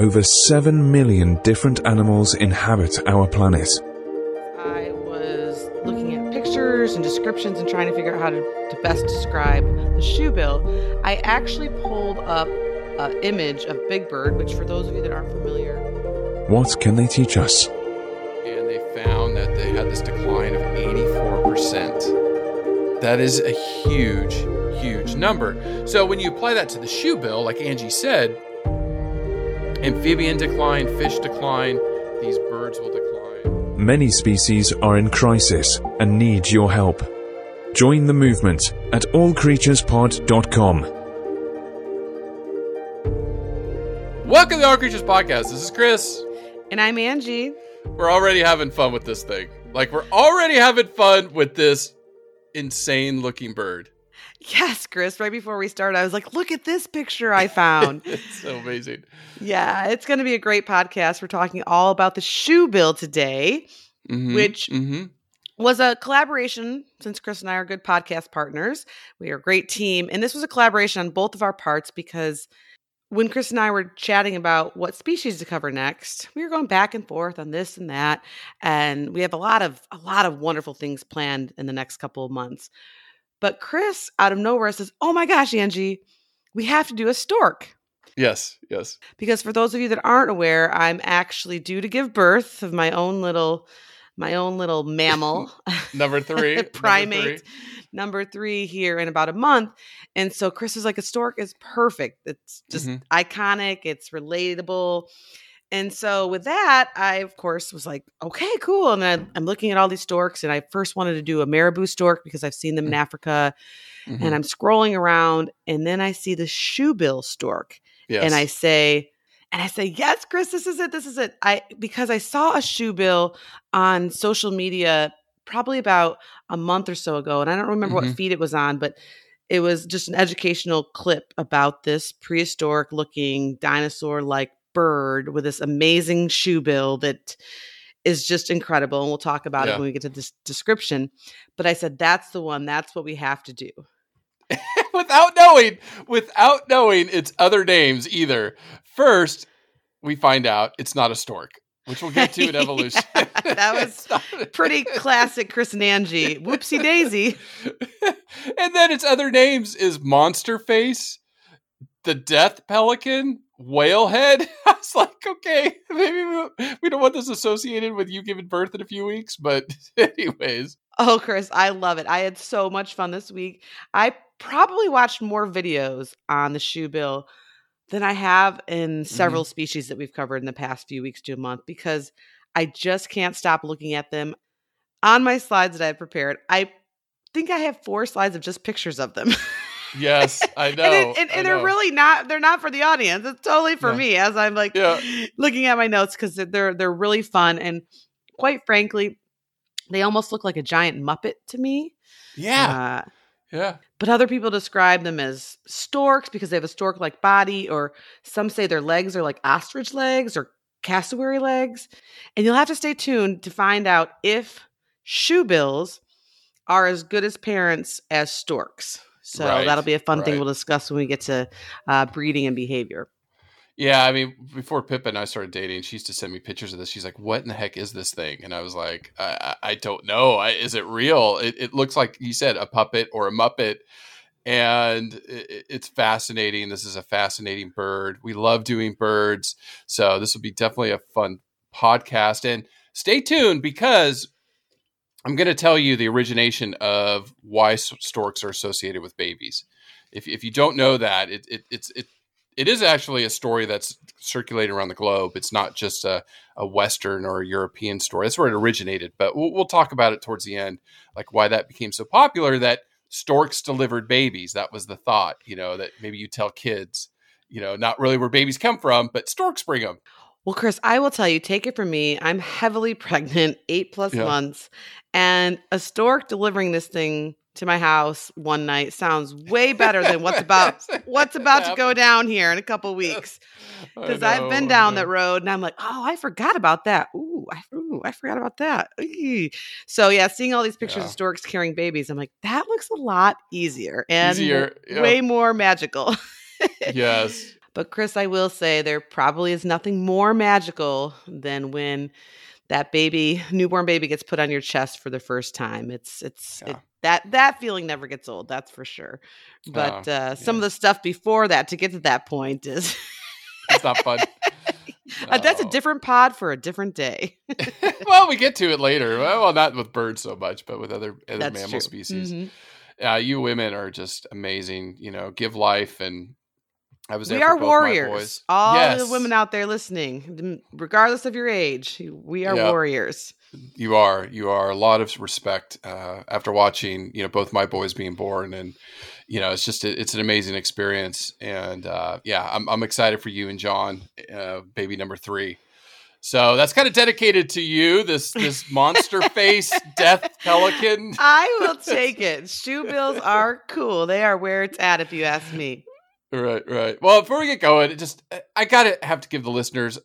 Over 7 million different animals inhabit our planet. I was looking at pictures and descriptions and trying to figure out how to, to best describe the shoe bill. I actually pulled up an image of Big Bird, which, for those of you that aren't familiar, What can they teach us? and they found that they had this decline of 84%. That is a huge, huge number. So when you apply that to the shoe bill, like Angie said, amphibian decline, fish decline, these birds will decline. Many species are in crisis and need your help. Join the movement at allcreaturespod.com. Welcome to the All Creatures Podcast. This is Chris. and I'm Angie. We're already having fun with this thing. Like, we're already having fun with this insane looking bird. Yes, Chris, right before we started, I was like, look at this picture I found. it's so amazing. yeah, it's going to be a great podcast. We're talking all about the shoe bill today, Mhm, Which- mhm. was a collaboration since Chris and I are good podcast partners. We are a great team. And this was a collaboration on both of our parts because when Chris and I were chatting about what species to cover next, we were going back and forth on this and that. And we have a lot of a lot of wonderful things planned in the next couple of months. But Chris out of nowhere says, Oh my gosh, Angie, we have to do a stork. yes, yes. Because for those of you that aren't aware, I'm actually due to give birth of my own little my own little mammal. Number three. number primate three. number three here in about a month. And so Chris is like, a stork is perfect. It's just Mhm. iconic, it's relatable. And so with that, I of course was like, okay, cool. And then I'm looking at all these storks, and I first wanted to do a marabou stork because I've seen them in Africa. Mhm. And I'm scrolling around, and then I see the shoebill stork, Yes. and I say, and I say, yes, Chris, this is it. This is it. I because I saw a shoe bill on social media probably about a month or so ago, and I don't remember Mhm. what feed it was on, but it was just an educational clip about this prehistoric looking dinosaur like bird with this amazing shoe bill that is just incredible. And we'll talk about it when we get to this description. But I said, that's the one. That's what we have to do. without knowing, without knowing its other names either. First, we find out it's not a stork, which we'll get to in Yeah, evolution. that was Pretty classic Chris and Angie. Whoopsie daisy. and then its other names is Monster Face, the Death Pelican, Whalehead. I was like, okay, maybe we, don't want this associated with you giving birth in a few weeks, but anyways. Oh, Chris, I love it. I had so much fun this week. I probably watched more videos on the shoe bill than I have in mm-hmm. several species that we've covered in the past few weeks to a month because I just can't stop looking at them. On my slides that I have prepared, I think I have four slides of just pictures of them. Yes, I know. and it, and, I and they're really not they're not for the audience. It's totally for No. me as I'm like Yeah. looking at my notes because they're they're really fun and quite frankly, they almost look like a giant muppet to me. Yeah. Uh, yeah. but other people describe them as storks because they have a stork like body, or some say their legs are like ostrich legs or cassowary legs. And you'll have to stay tuned to find out if shoebills are as good as parents as storks. So Right, that'll be a fun thing we'll discuss when we get to uh, breeding and behavior. Yeah, I mean, before Pippa and I started dating, she used to send me pictures of this. She's like, "What in the heck is this thing?" And I was like, "I, I I don't know. I, is it real? It, it looks like you said a puppet or a muppet, and it, it's fascinating. This is a fascinating bird. We love doing birds, so this will be definitely a fun podcast. And stay tuned because I'm going to tell you the origination of why storks are associated with babies. If if you don't know that, it, it it's it it is actually a story that's circulating around the globe. It's not just a, a Western or a European story. That's where it originated. But we'll, we'll talk about it towards the end, like why that became so popular. That storks delivered babies. That was the thought, you know, that maybe you tell kids, you know, not really where babies come from, but storks bring them. Well, Chris, I will tell you, take it from me. I'm heavily pregnant, eight plus Yeah. months, and a stork delivering this thing to my house one night sounds way better than what's about what's about to go down here in a couple weeks. Because I've been down that road and I'm like, oh, I forgot about that. Ooh, I, ooh, I forgot about that. Eee. So yeah, seeing all these pictures Yeah. of storks carrying babies, I'm like, that looks a lot easier and Easier, yeah. way more magical. Yes. But Chris, I will say there probably is nothing more magical than when that baby, newborn baby, gets put on your chest for the first time. It's it's Yeah. it, that that feeling never gets old. That's for sure. But Oh, uh, some of the stuff before that to get to that point is It's not fun. uh, that's a different pod for a different day. well, we get to it later. Well, not with birds so much, but with other other That's mammal true. species. Mhm. Uh, you women are just amazing. You know, give life, and I was. We are warriors. All yes, the women out there listening, regardless of your age, we are Yep. warriors. you are. You are a lot of respect uh, after watching. You know, both my boys being born, and you know, it's just a, it's an amazing experience. And uh, yeah, I'm I'm excited for you and John, uh, baby number three. So that's kind of dedicated to you. This this monster face death pelican. I will take it. Shoe bills are cool. They are where it's at, if you ask me. Right, right. Well, before we get going, just I gotta have to give the listeners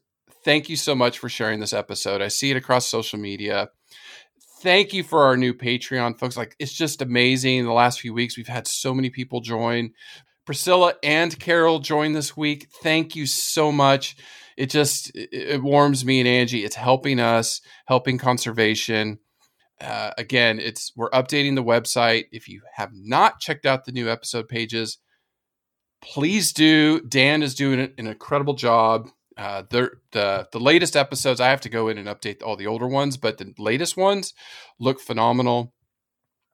thank you so much for sharing this episode. I see it across social media. Thank you for our new Patreon, folks. Like it's just amazing. In the last few weeks, we've had so many people join. Priscilla and Carol joined this week. Thank you so much. It just it warms me and Angie. It's helping us, helping conservation. Uh, again, it's we're updating the website. If you have not checked out the new episode pages, please do. Dan is doing an incredible job. Uh, the the the latest episodes, I have to go in and update all the older ones, but the latest ones look phenomenal.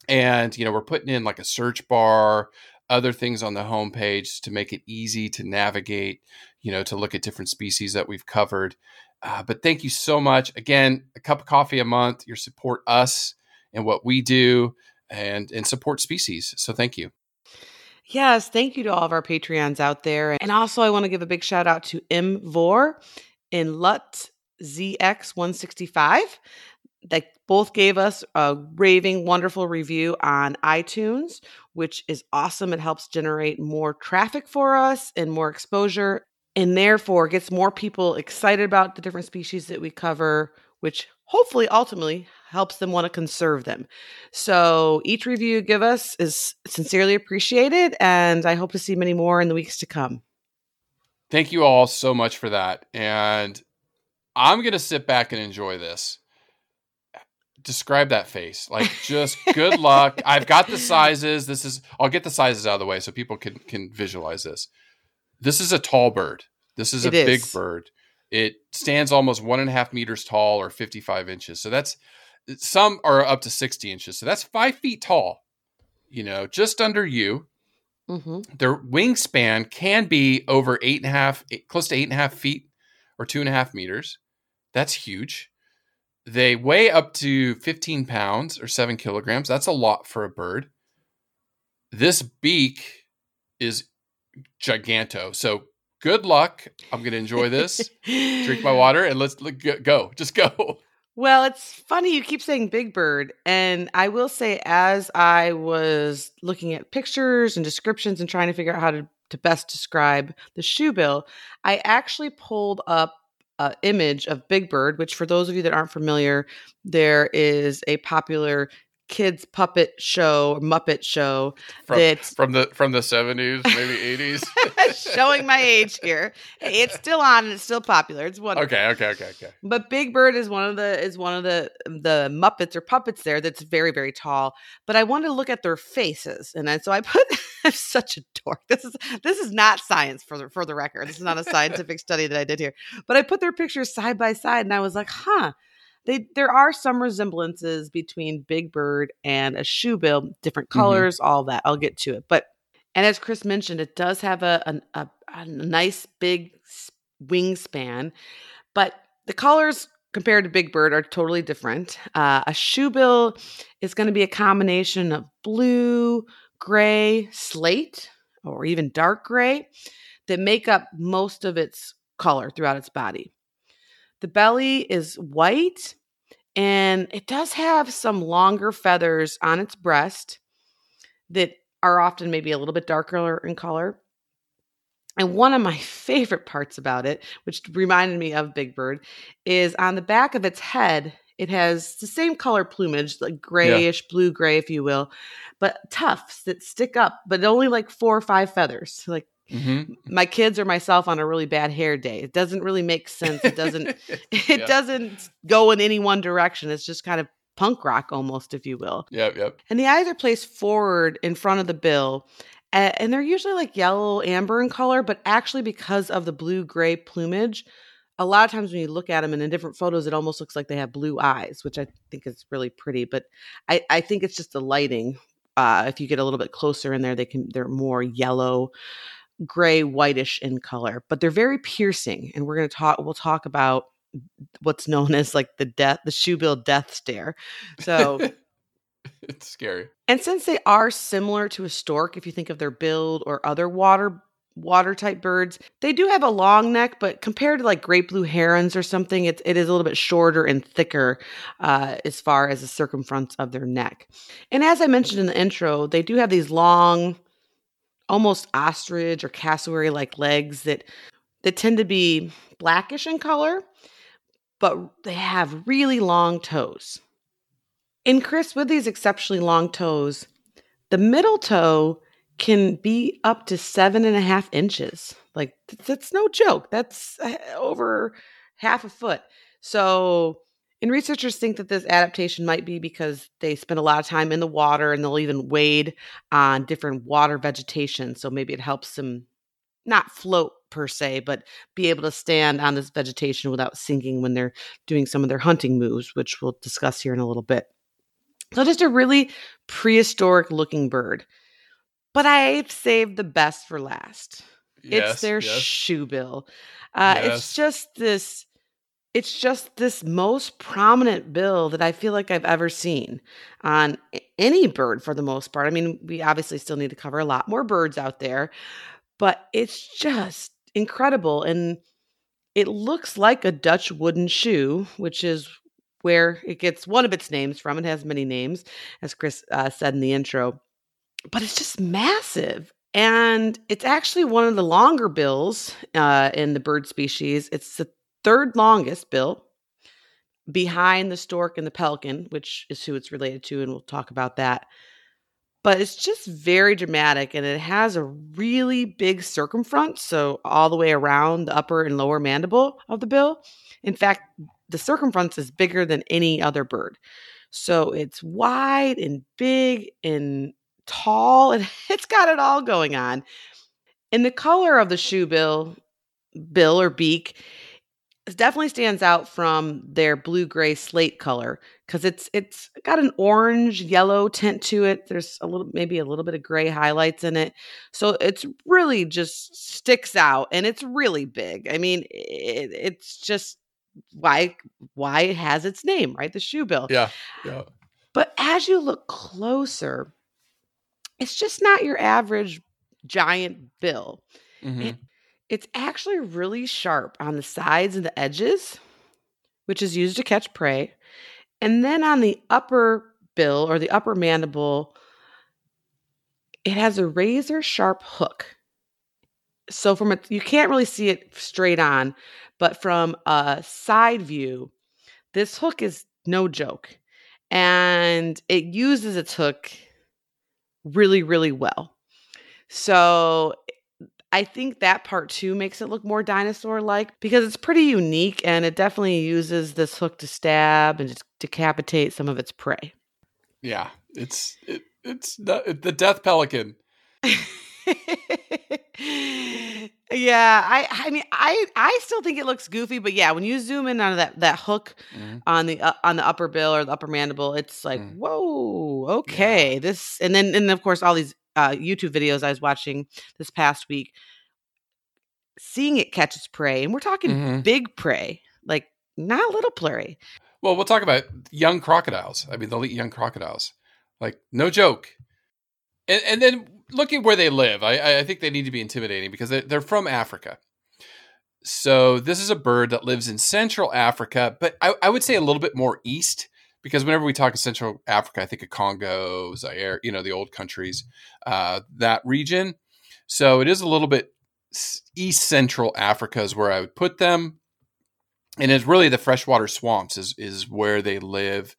And you know, we're putting in like a search bar, other things on the homepage to make it easy to navigate. You know, to look at different species that we've covered. Uh, but thank you so much again. A cup of coffee a month. Your support us and what we do, and and support species. So thank you. Yes, thank you to all of our Patreons out there. And also, I want to give a big shout out to M. Vor in Lut ZX165 that both gave us a raving, wonderful review on iTunes, which is awesome. It helps generate more traffic for us and more exposure, and therefore gets more people excited about the different species that we cover, which hopefully ultimately helps them want to conserve them. So each review you give us is sincerely appreciated, and I hope to see many more in the weeks to come. Thank you all so much for that. And I'm going to sit back and enjoy this. Describe that face. Like just good luck. I've got the sizes. This is I'll get the sizes out of the way so people can can visualize this. This is a tall bird. This is It a big bird. It stands almost one and a half meters tall or 55 inches. So that's some are up to 60 inches. So that's five feet tall. You know, just under you hmm their wingspan can be over eight and a half, eight- close to eight and a half feet or two and a half meters. That's huge. They weigh up to 15 pounds or seven kilograms. That's a lot for a bird. This beak is giganto. So good luck. I'm going to enjoy this. Drink my water and let's let- go- go. Just go. Well, it's funny you keep saying Big Bird. And I will say, as I was looking at pictures and descriptions and trying to figure out how to, to best describe the shoe bill, I actually pulled up an image of Big Bird, which, for those of you that aren't familiar, there is a popular kids puppet show, Muppet show From, that's from the from the 70s, maybe 80s. showing my age here. It's still on and it's still popular. It's wonderful. okay, okay, okay, okay. But Big Bird is one of the is one of the the Muppets or puppets there that's very very tall. But I wanted to look at their faces, and then, so I put. I'm such a dork. This is this is not science for the for the record. This is not a scientific study that I did here. But I put their pictures side by side, and I was like, huh. They, there are some resemblances between Big Bird and a shoebill, different Mhm. colors, all that. I'll get to it. But and as Chris mentioned, it does have a, an, a a nice big wingspan, but the colors compared to Big Bird are totally different. Uh, a shoebill is going to be a combination of blue, gray, slate, or even dark gray that make up most of its color throughout its body. The belly is white and it does have some longer feathers on its breast that are often maybe a little bit darker in color. And one of my favorite parts about it, which reminded me of Big Bird, is on the back of its head, it has the same color plumage, like grayish, yeah. blue gray, if you will, but tufts that stick up, but only like four or five feathers. Like mm-hmm. my kids or myself on a really bad hair day. It doesn't really make sense. It doesn't it yeah. doesn't go in any one direction. It's just kind of punk rock almost, if you will. Yep, yep. And the eyes are placed forward in front of the bill and they're usually like yellow amber in color but actually because of the blue gray plumage a lot of times when you look at them and in different photos it almost looks like they have blue eyes which i think is really pretty but i, I think it's just the lighting uh, if you get a little bit closer in there they can they're more yellow gray whitish in color but they're very piercing and we're going to talk we'll talk about what's known as like the death the shoebill death stare so it's scary. And since they are similar to a stork, if you think of their build or other water water type birds, they do have a long neck, but compared to like great blue herons or something, it, it is a little bit shorter and thicker uh, as far as the circumference of their neck. And as I mentioned in the intro, they do have these long, almost ostrich or cassowary like legs that that tend to be blackish in color, but they have really long toes. And Chris, with these exceptionally long toes, the middle toe can be up to seven and a half inches. Like that's no joke. That's uh, over half a foot. So, and researchers think that this adaptation might be because they spend a lot of time in the water and they'll even wade on different water vegetation. So maybe it helps them not float per se, but be able to stand on this vegetation without sinking when they're doing some of their hunting moves, which we'll discuss here in a little bit. So just a really prehistoric looking bird. But I've saved the best for last. Yes, it's their yes. shoebill. Uh, yes. It's just this. It's just this most prominent bill that I feel like I've ever seen on any bird for the most part. I mean, we obviously still need to cover a lot more birds out there, but it's just incredible. And it looks like a Dutch wooden shoe, which is where it gets one of its names from. It has many names, as Chris uh, said in the intro, but it's just massive. And it's actually one of the longer bills uh, in the bird species. It's the third longest bill behind the stork and the pelican, which is who it's related to, and we'll talk about that. But it's just very dramatic and it has a really big circumference, so all the way around the upper and lower mandible of the bill. In fact, the circumference is bigger than any other bird. So it's wide and big and tall and it's got it all going on. And the color of the shoe bill, bill or beak, definitely stands out from their blue gray slate color because it's it's got an orange yellow tint to it there's a little maybe a little bit of gray highlights in it so it's really just sticks out and it's really big i mean it, it's just why why it has its name, right? The shoe bill. Yeah. Yeah. But as you look closer, it's just not your average giant bill. Mm-hmm. It, it's actually really sharp on the sides and the edges, which is used to catch prey. And then on the upper bill or the upper mandible, it has a razor sharp hook. So from a you can't really see it straight on, but from a side view, this hook is no joke. And it uses its hook really, really well. So I think that part too makes it look more dinosaur like because it's pretty unique and it definitely uses this hook to stab and to decapitate some of its prey. Yeah, it's it, it's the, the death pelican. yeah, I I mean I I still think it looks goofy, but yeah, when you zoom in on that that hook mm-hmm. on the uh, on the upper bill or the upper mandible, it's like mm. whoa, okay, yeah. this and then and of course all these uh, YouTube videos I was watching this past week seeing it catch its prey. And we're talking Mhm. big prey, like not a little prey. Well, we'll talk about young crocodiles. I mean, they'll eat young crocodiles. Like, no joke. And, and then look at where they live. I, I think they need to be intimidating because they're, they're from Africa. So this is a bird that lives in Central Africa, but I, I would say a little bit more east because whenever we talk of Central Africa, I think of Congo, Zaire, you know, the old countries, uh, that region. So it is a little bit east central Africa is where I would put them and it's really the freshwater swamps is is where they live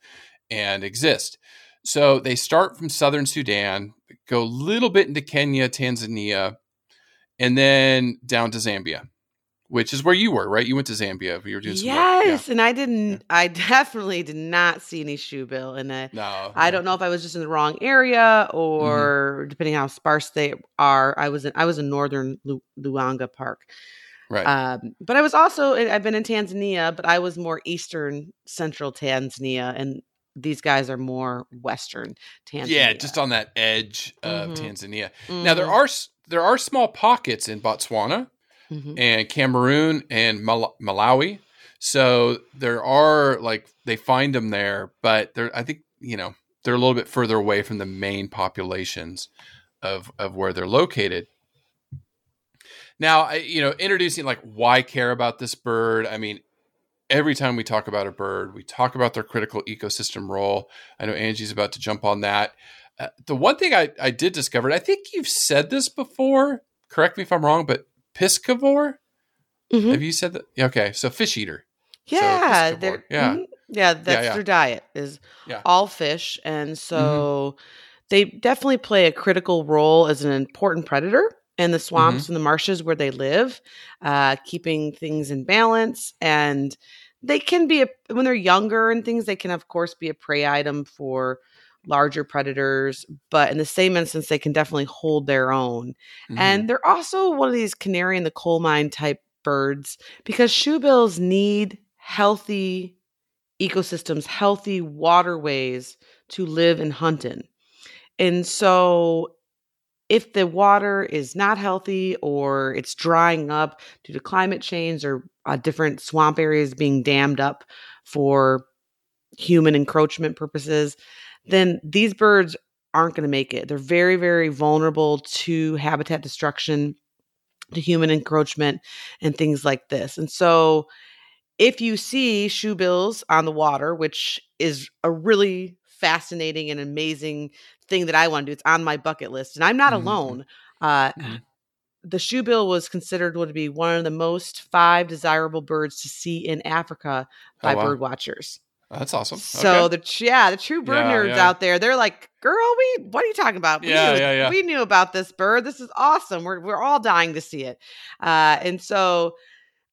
and exist. So they start from southern Sudan, go a little bit into Kenya, Tanzania, and then down to Zambia, which is where you were, right? You went to Zambia. You were doing some work. Yeah. Yes, and I didn't. I definitely did not see any shoe bill, and I, No, I don't know if I was just in the wrong area or depending how sparse they are. I was in. I was in northern Lu- Luangwa Park, Right. um, but I was also. I've been in Tanzania, but I was more eastern central Tanzania, and these guys are more western Tanzania. yeah, just on that edge of Mhm. Tanzania. Now there Mhm, are there are small pockets in Botswana mhm. and Cameroon and Mal- Malawi. So there are like they find them there, but they're I think you know they're a little bit further away from the main populations of of where they're located. Now, I, you know, introducing like why care about this bird? I mean, every time we talk about a bird, we talk about their critical ecosystem role. I know Angie's about to jump on that. Uh, the one thing I, I did discover, I think you've said this before. Correct me if I'm wrong, but piscivore. Mhm. Have you said that? Okay, so fish eater. So Yeah, piscivore, they're yeah. yeah. That's yeah. their diet is Yeah. Mm-hmm. all fish, and so they definitely play a critical role as an important predator in the Mm-hmm. swamps and the marshes where they live, uh, keeping things in balance. And they can be a, when they're younger and things. They can of course be a prey item for larger predators, but in the same instance, they can definitely hold their own. Mhm. And they're also one of these canary in the coal mine type birds because shoebills need healthy ecosystems, healthy waterways to live and hunt in. And so if the water is not healthy or it's drying up due to climate change or uh, different swamp areas being dammed up for human encroachment purposes, then these birds aren't going to make it. They're very, very vulnerable to habitat destruction, to human encroachment, and things like this. And so, if you see shoebills on the water, which is a really fascinating and amazing thing that I want to do, it's on my bucket list, and I'm not Mhm. alone. Uh, Mhm. The shoebill was considered to be one of the most five desirable birds to see in Africa Oh, by wow. bird watchers. That's awesome. So Okay. the yeah, the true bird Yeah, nerds yeah. out there, they're like, "Girl, we what are you talking about? We Yeah, knew, yeah, yeah. we knew about this bird. This is awesome. We're we're all dying to see it." Uh, and so,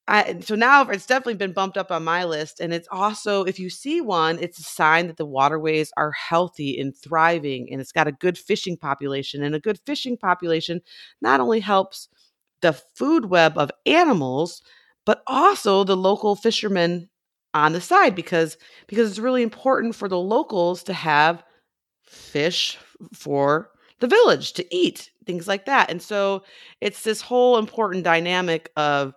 I so now it's definitely been bumped up on my list. And it's also if you see one, it's a sign that the waterways are healthy and thriving, and it's got a good fishing population. And a good fishing population not only helps the food web of animals, but also the local fishermen on the side because because it's really important for the locals to have fish for the village to eat things like that and so it's this whole important dynamic of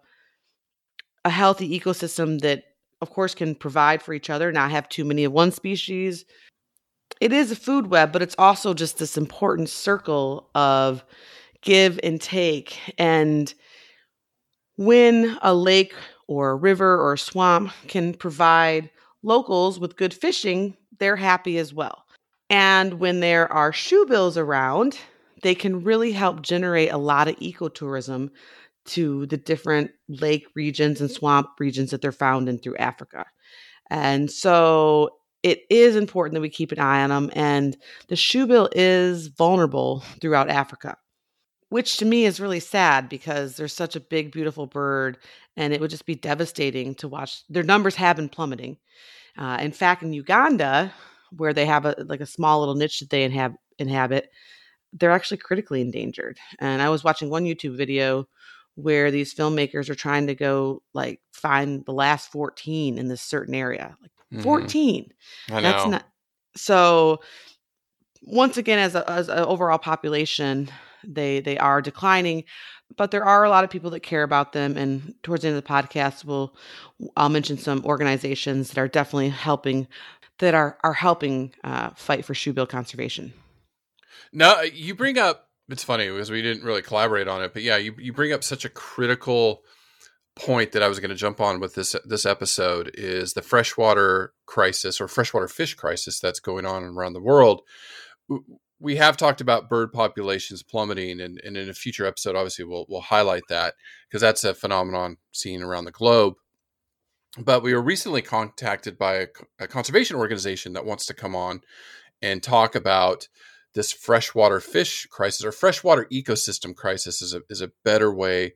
a healthy ecosystem that of course can provide for each other not have too many of one species. It is a food web but it's also just this important circle of give and take and when a lake or a river or a swamp can provide locals with good fishing, they're happy as well. And when there are shoebills around, they can really help generate a lot of ecotourism to the different lake regions and swamp regions that they're found in through Africa. And so it is important that we keep an eye on them. And the shoebill is vulnerable throughout Africa, which to me is really sad because they're such a big, beautiful bird and it would just be devastating to watch. Their numbers have been plummeting. Uh, in fact, in Uganda, where they have a like a small little niche that they inhab- inhabit, they're actually critically endangered. And I was watching one YouTube video where these filmmakers are trying to go like find the last 14 in this certain area. Like Mhm. 14. I know. That's not so once again as a as an overall population, They they are declining, but there are a lot of people that care about them. And towards the end of the podcast, we'll I'll mention some organizations that are definitely helping that are are helping uh, fight for shoebill conservation. No, you bring up. It's funny because we didn't really collaborate on it, but yeah, you you bring up such a critical point that I was going to jump on with this this episode is the freshwater crisis or freshwater fish crisis that's going on around the world. We have talked about bird populations plummeting, and, and in a future episode, obviously, we'll we'll highlight that because that's a phenomenon seen around the globe. But we were recently contacted by a, a conservation organization that wants to come on and talk about this freshwater fish crisis or freshwater ecosystem crisis is a, is a better way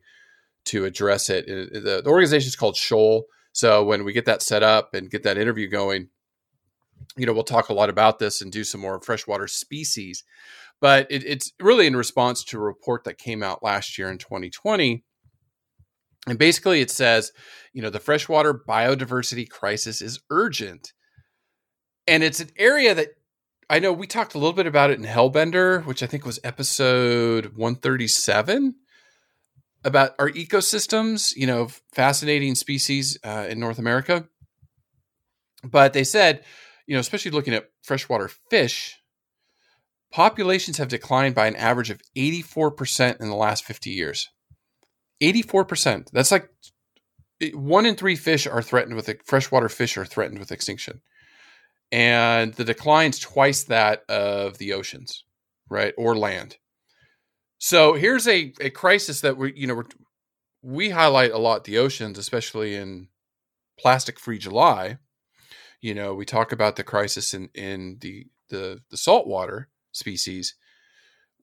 to address it. The, the organization is called Shoal. So when we get that set up and get that interview going, you know, we'll talk a lot about this and do some more freshwater species. But it, it's really in response to a report that came out last year in 2020. And basically, it says, you know, the freshwater biodiversity crisis is urgent. And it's an area that I know we talked a little bit about it in Hellbender, which I think was episode 137 about our ecosystems, you know, fascinating species uh, in North America. But they said, you know, especially looking at freshwater fish, populations have declined by an average of 84% in the last 50 years. 84%. That's like one in three fish are threatened with freshwater fish are threatened with extinction. And the decline's twice that of the oceans, right? Or land. So here's a, a crisis that we you know we highlight a lot the oceans, especially in plastic free July. You know, we talk about the crisis in in the the the saltwater species.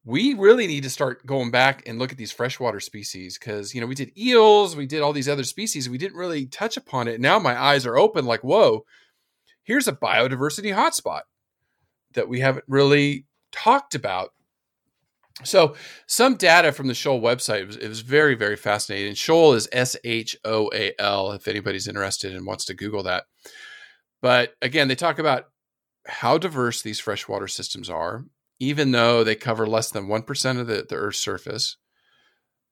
We really need to start going back and look at these freshwater species because you know we did eels, we did all these other species, we didn't really touch upon it. Now my eyes are open, like whoa, here's a biodiversity hotspot that we haven't really talked about so some data from the Shoal website it was, it was very very fascinating. Shoal is S H O A L. If anybody's interested and wants to Google that, but again, they talk about how diverse these freshwater systems are, even though they cover less than one percent of the, the Earth's surface.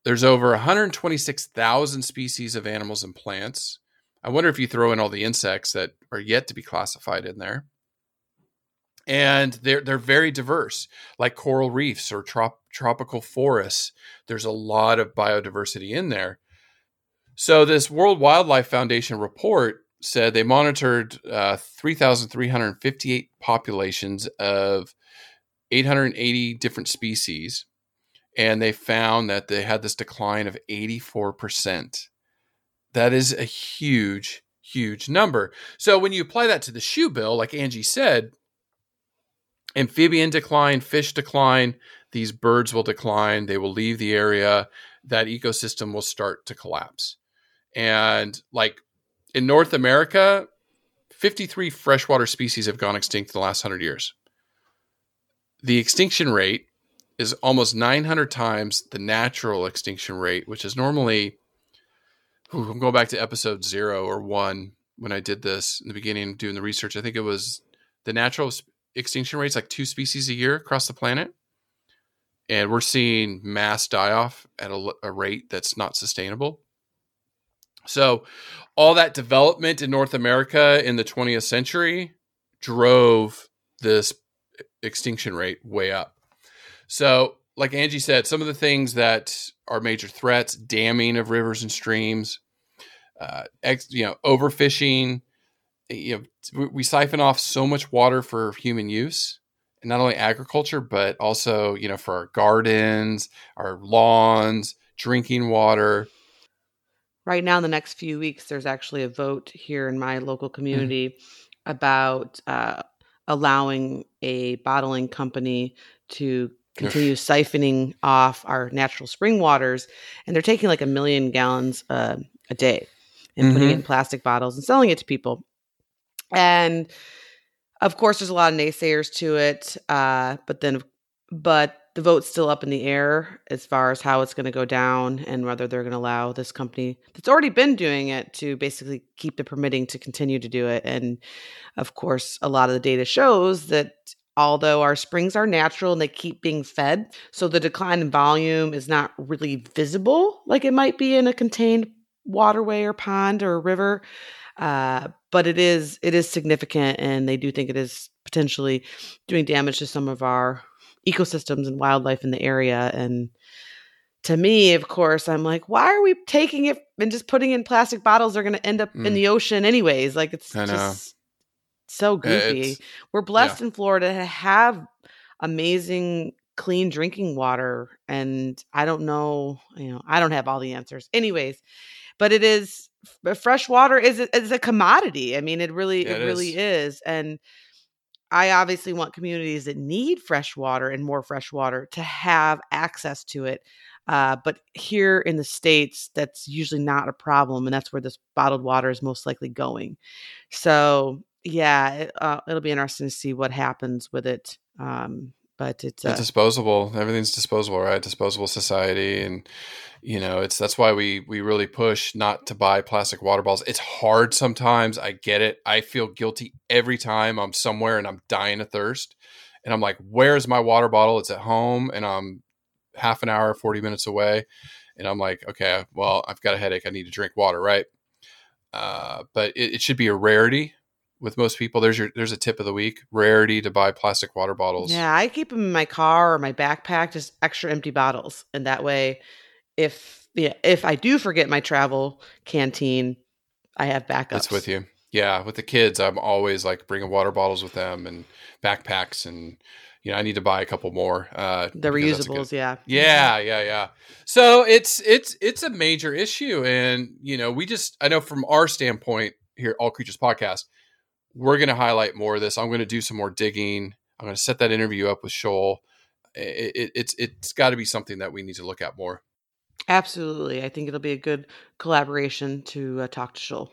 There's over 126,000 species of animals and plants. I wonder if you throw in all the insects that are yet to be classified in there and they're they're very diverse like coral reefs or trop- tropical forests there's a lot of biodiversity in there so this world wildlife foundation report said they monitored uh, 3358 populations of 880 different species and they found that they had this decline of 84% that is a huge huge number so when you apply that to the shoe bill like angie said amphibian decline, fish decline, these birds will decline, they will leave the area, that ecosystem will start to collapse. And like in North America, 53 freshwater species have gone extinct in the last 100 years. The extinction rate is almost 900 times the natural extinction rate, which is normally, I'm going back to episode zero or one when I did this in the beginning, doing the research. I think it was the natural extinction rates like two species a year across the planet. And we're seeing mass die off at a, a rate that's not sustainable. So, all that development in North America in the 20th century drove this extinction rate way up. So, like Angie said, some of the things that are major threats: damming of rivers and streams, uh, ex, you know, overfishing, you know we siphon off so much water for human use and not only agriculture but also you know for our gardens our lawns drinking water right now in the next few weeks there's actually a vote here in my local mm. community mm-hmm. about uh, allowing a bottling company to continue siphoning off our natural spring waters and they're taking like a million gallons uh, a day and mm-hmm. putting it in plastic bottles and selling it to people and of course, there's a lot of naysayers to it. Uh, but then, but the vote's still up in the air as far as how it's going to go down and whether they're going to allow this company that's already been doing it to basically keep the permitting to continue to do it. And of course, a lot of the data shows that although our springs are natural and they keep being fed. So the decline in volume is not really visible like it might be in a contained waterway or pond or river. Uh, but it is it is significant and they do think it is potentially doing damage to some of our ecosystems and wildlife in the area and to me of course i'm like why are we taking it and just putting in plastic bottles they're going to end up mm. in the ocean anyways like it's just so goofy it's, we're blessed yeah. in florida to have amazing clean drinking water and i don't know you know i don't have all the answers anyways but it is fresh water is a, is a commodity i mean it really yeah, it, it really is. is and I obviously want communities that need fresh water and more fresh water to have access to it. Uh, but here in the States, that's usually not a problem. And that's where this bottled water is most likely going. So, yeah, it, uh, it'll be interesting to see what happens with it. Um, but it's, uh, it's disposable. Everything's disposable, right? Disposable society. And you know it's that's why we we really push not to buy plastic water bottles it's hard sometimes i get it i feel guilty every time i'm somewhere and i'm dying of thirst and i'm like where's my water bottle it's at home and i'm half an hour 40 minutes away and i'm like okay well i've got a headache i need to drink water right uh, but it, it should be a rarity with most people there's your there's a tip of the week rarity to buy plastic water bottles yeah i keep them in my car or my backpack just extra empty bottles and that way if yeah, if I do forget my travel canteen, I have backups. That's with you. Yeah, with the kids, I'm always like bringing water bottles with them and backpacks, and you know I need to buy a couple more. Uh, the reusables, good, yeah, yeah, yeah, yeah. So it's it's it's a major issue, and you know we just I know from our standpoint here, All Creatures Podcast, we're going to highlight more of this. I'm going to do some more digging. I'm going to set that interview up with Shoal. It, it, it's it's got to be something that we need to look at more. Absolutely. I think it'll be a good collaboration to uh, talk to Shoal.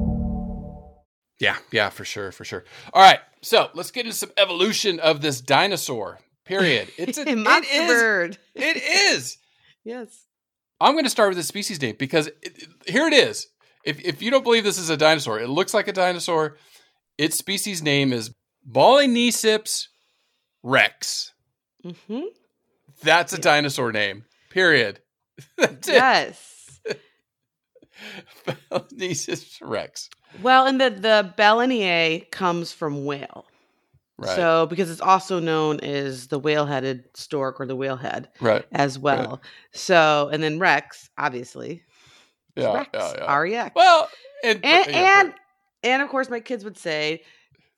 Yeah, yeah, for sure, for sure. All right, so let's get into some evolution of this dinosaur. Period. It's a, it is, bird. It is. yes. I'm going to start with the species name because it, here it is. If if you don't believe this is a dinosaur, it looks like a dinosaur. Its species name is Balaeniceps rex. Mm-hmm. That's a yeah. dinosaur name. Period. That's yes. Balaeniceps rex. Well, and the the baleiniae comes from whale. Right. So because it's also known as the whale-headed stork or the whalehead, right? As well. Right. So and then Rex, obviously. Yeah, Rex, yeah, yeah. R-E-X. Well, and and, yeah, and, and of course, my kids would say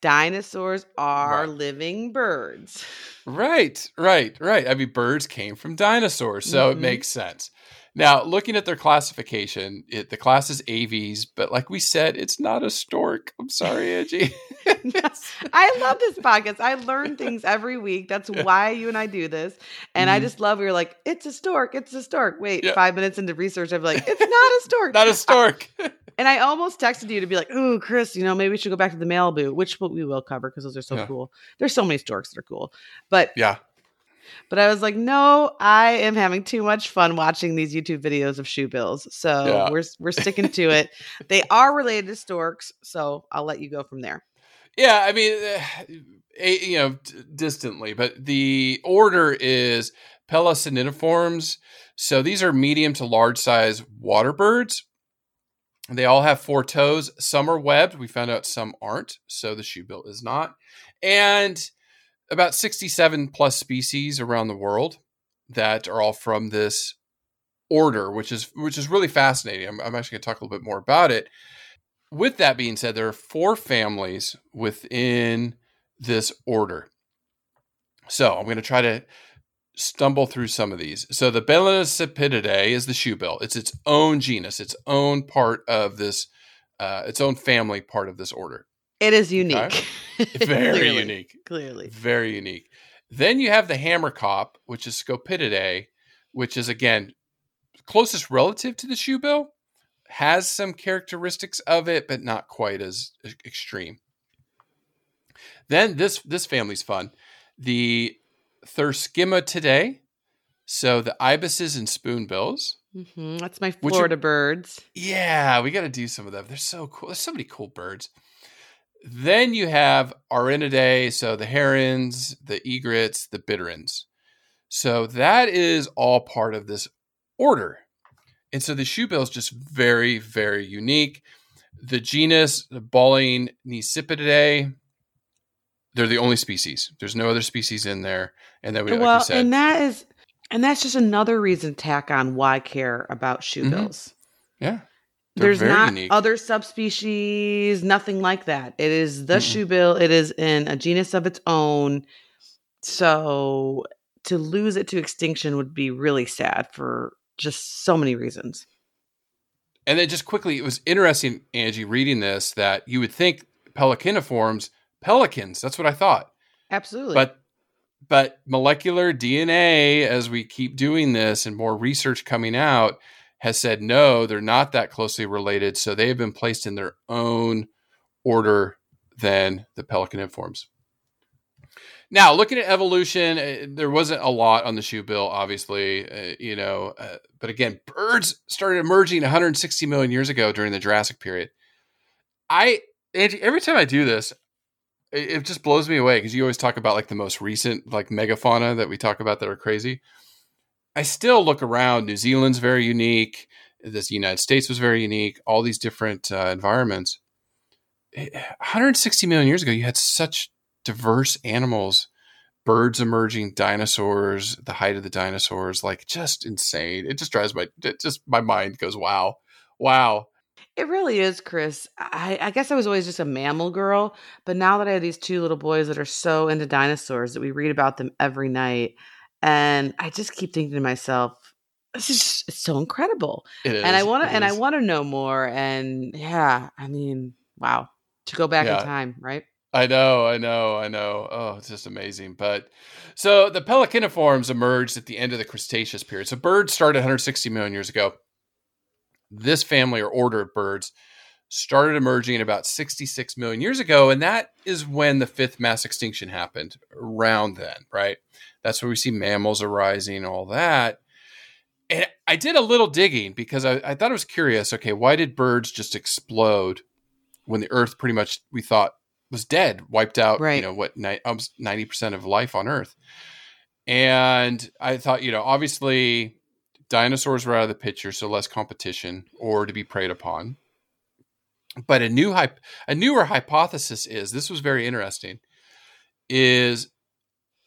dinosaurs are right. living birds. Right, right, right. I mean, birds came from dinosaurs, so mm-hmm. it makes sense. Now, looking at their classification, it, the class is Aves, but like we said, it's not a stork. I'm sorry, Angie. I love this podcast. I learn things every week. That's why you and I do this. And mm-hmm. I just love, we are like, it's a stork. It's a stork. Wait, yeah. five minutes into research, I'm like, it's not a stork. not a stork. and I almost texted you to be like, oh, Chris, you know, maybe we should go back to the marabou, which we will cover because those are so yeah. cool. There's so many storks that are cool. But yeah. But I was like, no, I am having too much fun watching these YouTube videos of shoe bills. So yeah. we're we're sticking to it. they are related to storks, so I'll let you go from there. Yeah, I mean, uh, you know, distantly, but the order is Pelecaniformes. So these are medium to large size water birds. They all have four toes. Some are webbed. We found out some aren't. So the shoebill is not. And about 67 plus species around the world that are all from this order, which is which is really fascinating. I'm, I'm actually going to talk a little bit more about it. With that being said, there are four families within this order. So I'm going to try to stumble through some of these. So the Balaenicipidae is the shoebill. It's its own genus, its own part of this, uh, its own family part of this order. It is unique. Okay? Very clearly, unique. Clearly. Very unique. Then you have the hamerkop, which is Scopidae, which is again closest relative to the shoebill, has some characteristics of it, but not quite as extreme. Then this this family's fun. The Threskiornithidae, so the ibises and spoonbills. Mm-hmm. That's my Florida are, birds. Yeah, we got to do some of them. They're so cool. There's so many cool birds. Then you have Ardeidae, so the herons, the egrets, the bitterns. So that is all part of this order. And so the shoebill is just very, very unique. The genus, the Balaene Nicipidae, they're the only species. There's no other species in there. And then we, well, we and that is, and that's just another reason to tack on why care about shoebills. Mm-hmm. Yeah. There's not unique. other subspecies, nothing like that. It is the mm shoebill. It is in a genus of its own. So to lose it to extinction would be really sad for just so many reasons. And then just quickly, it was interesting, Angie, reading this that you would think Pelecaniformes, pelicans. That's what I thought. Absolutely. But but molecular DNA, as we keep doing this and more research coming out, has said no, they're not that closely related. So they have been placed in their own order than the Pelecaniformes. Now, looking at evolution, uh, there wasn't a lot on the shoe bill, obviously, uh, you know, uh, but again, birds started emerging 160 million years ago during the Jurassic period. I every time I do this, it, it just blows me away because you always talk about like the most recent like megafauna that we talk about that are crazy. I still look around. New Zealand's very unique. This United States was very unique. All these different uh, environments. 160 million years ago, you had such diverse animals, birds emerging, dinosaurs, the height of the dinosaurs, like just insane. It just drives my it just my mind goes, wow, wow. It really is, Chris. I, I guess I was always just a mammal girl, but now that I have these two little boys that are so into dinosaurs that we read about them every night, and I just keep thinking to myself, this is just, it's so incredible. and I want to and I want to know more. And yeah, I mean, wow, to go back yeah. in time, right? I know, I know, I know. Oh, it's just amazing. But so the Pelecaniformes emerged at the end of the Cretaceous period. So birds started 160 million years ago. This family or order of birds started emerging at about 66 million years ago. And that is when the fifth mass extinction happened around then, right? That's where we see mammals arising, all that. And I did a little digging because I, I thought it was curious. Okay, why did birds just explode when the earth pretty much we thought was dead, wiped out, right. you know, what, 90% of life on Earth. And I thought, you know, obviously dinosaurs were out of the picture, so less competition or to be preyed upon. But a new hype, a newer hypothesis is this was very interesting. Is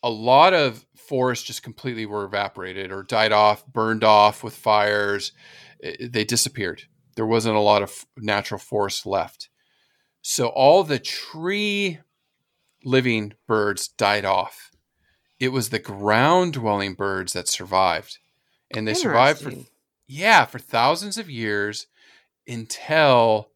a lot of forests just completely were evaporated or died off, burned off with fires. Eh, eh, they disappeared. There wasn't a lot of natural forest left. So all the tree living birds died off. It was the ground dwelling birds that survived. And they survived for yeah, for thousands of years until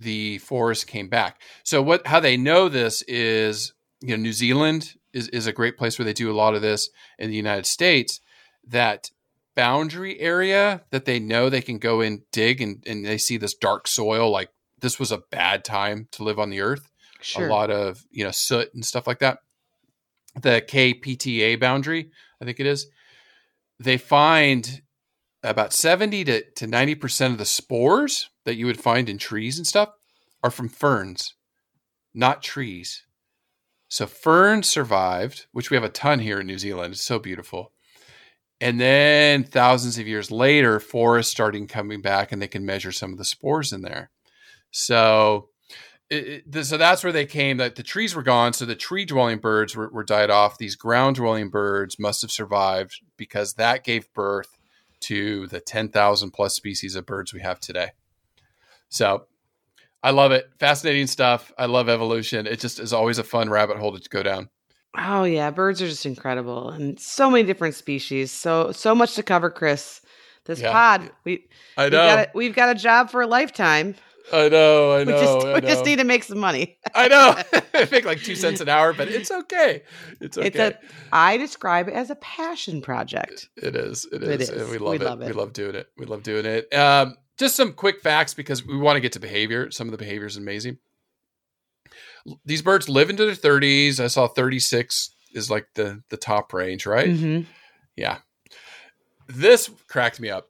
the forest came back. So what how they know this is you know New Zealand is, is a great place where they do a lot of this in the United States that boundary area that they know they can go and dig and, and they see this dark soil like this was a bad time to live on the earth. Sure. A lot of, you know, soot and stuff like that. The KPTA boundary, I think it is, they find about 70 to, to 90% of the spores that you would find in trees and stuff are from ferns, not trees. So ferns survived, which we have a ton here in New Zealand. It's so beautiful. And then thousands of years later, forests starting coming back and they can measure some of the spores in there. So, it, it, so that's where they came. That the trees were gone, so the tree dwelling birds were, were died off. These ground dwelling birds must have survived because that gave birth to the ten thousand plus species of birds we have today. So, I love it. Fascinating stuff. I love evolution. It just is always a fun rabbit hole to go down. Oh yeah, birds are just incredible, and so many different species. So so much to cover, Chris. This yeah. pod, we I know we've got, a, we've got a job for a lifetime. I know, I know. we just, we just need to make some money. I know. I make like two cents an hour, but it's okay. It's okay. It's a, I describe it as a passion project. It is. It is. It and is. we We love it. We love doing it. We love doing it. Um, just some quick facts because we want to get to behavior. Some of the behavior is amazing. These birds live into their 30s. I saw 36 is like the the top range, right? Mhm. Yeah. This cracked me up.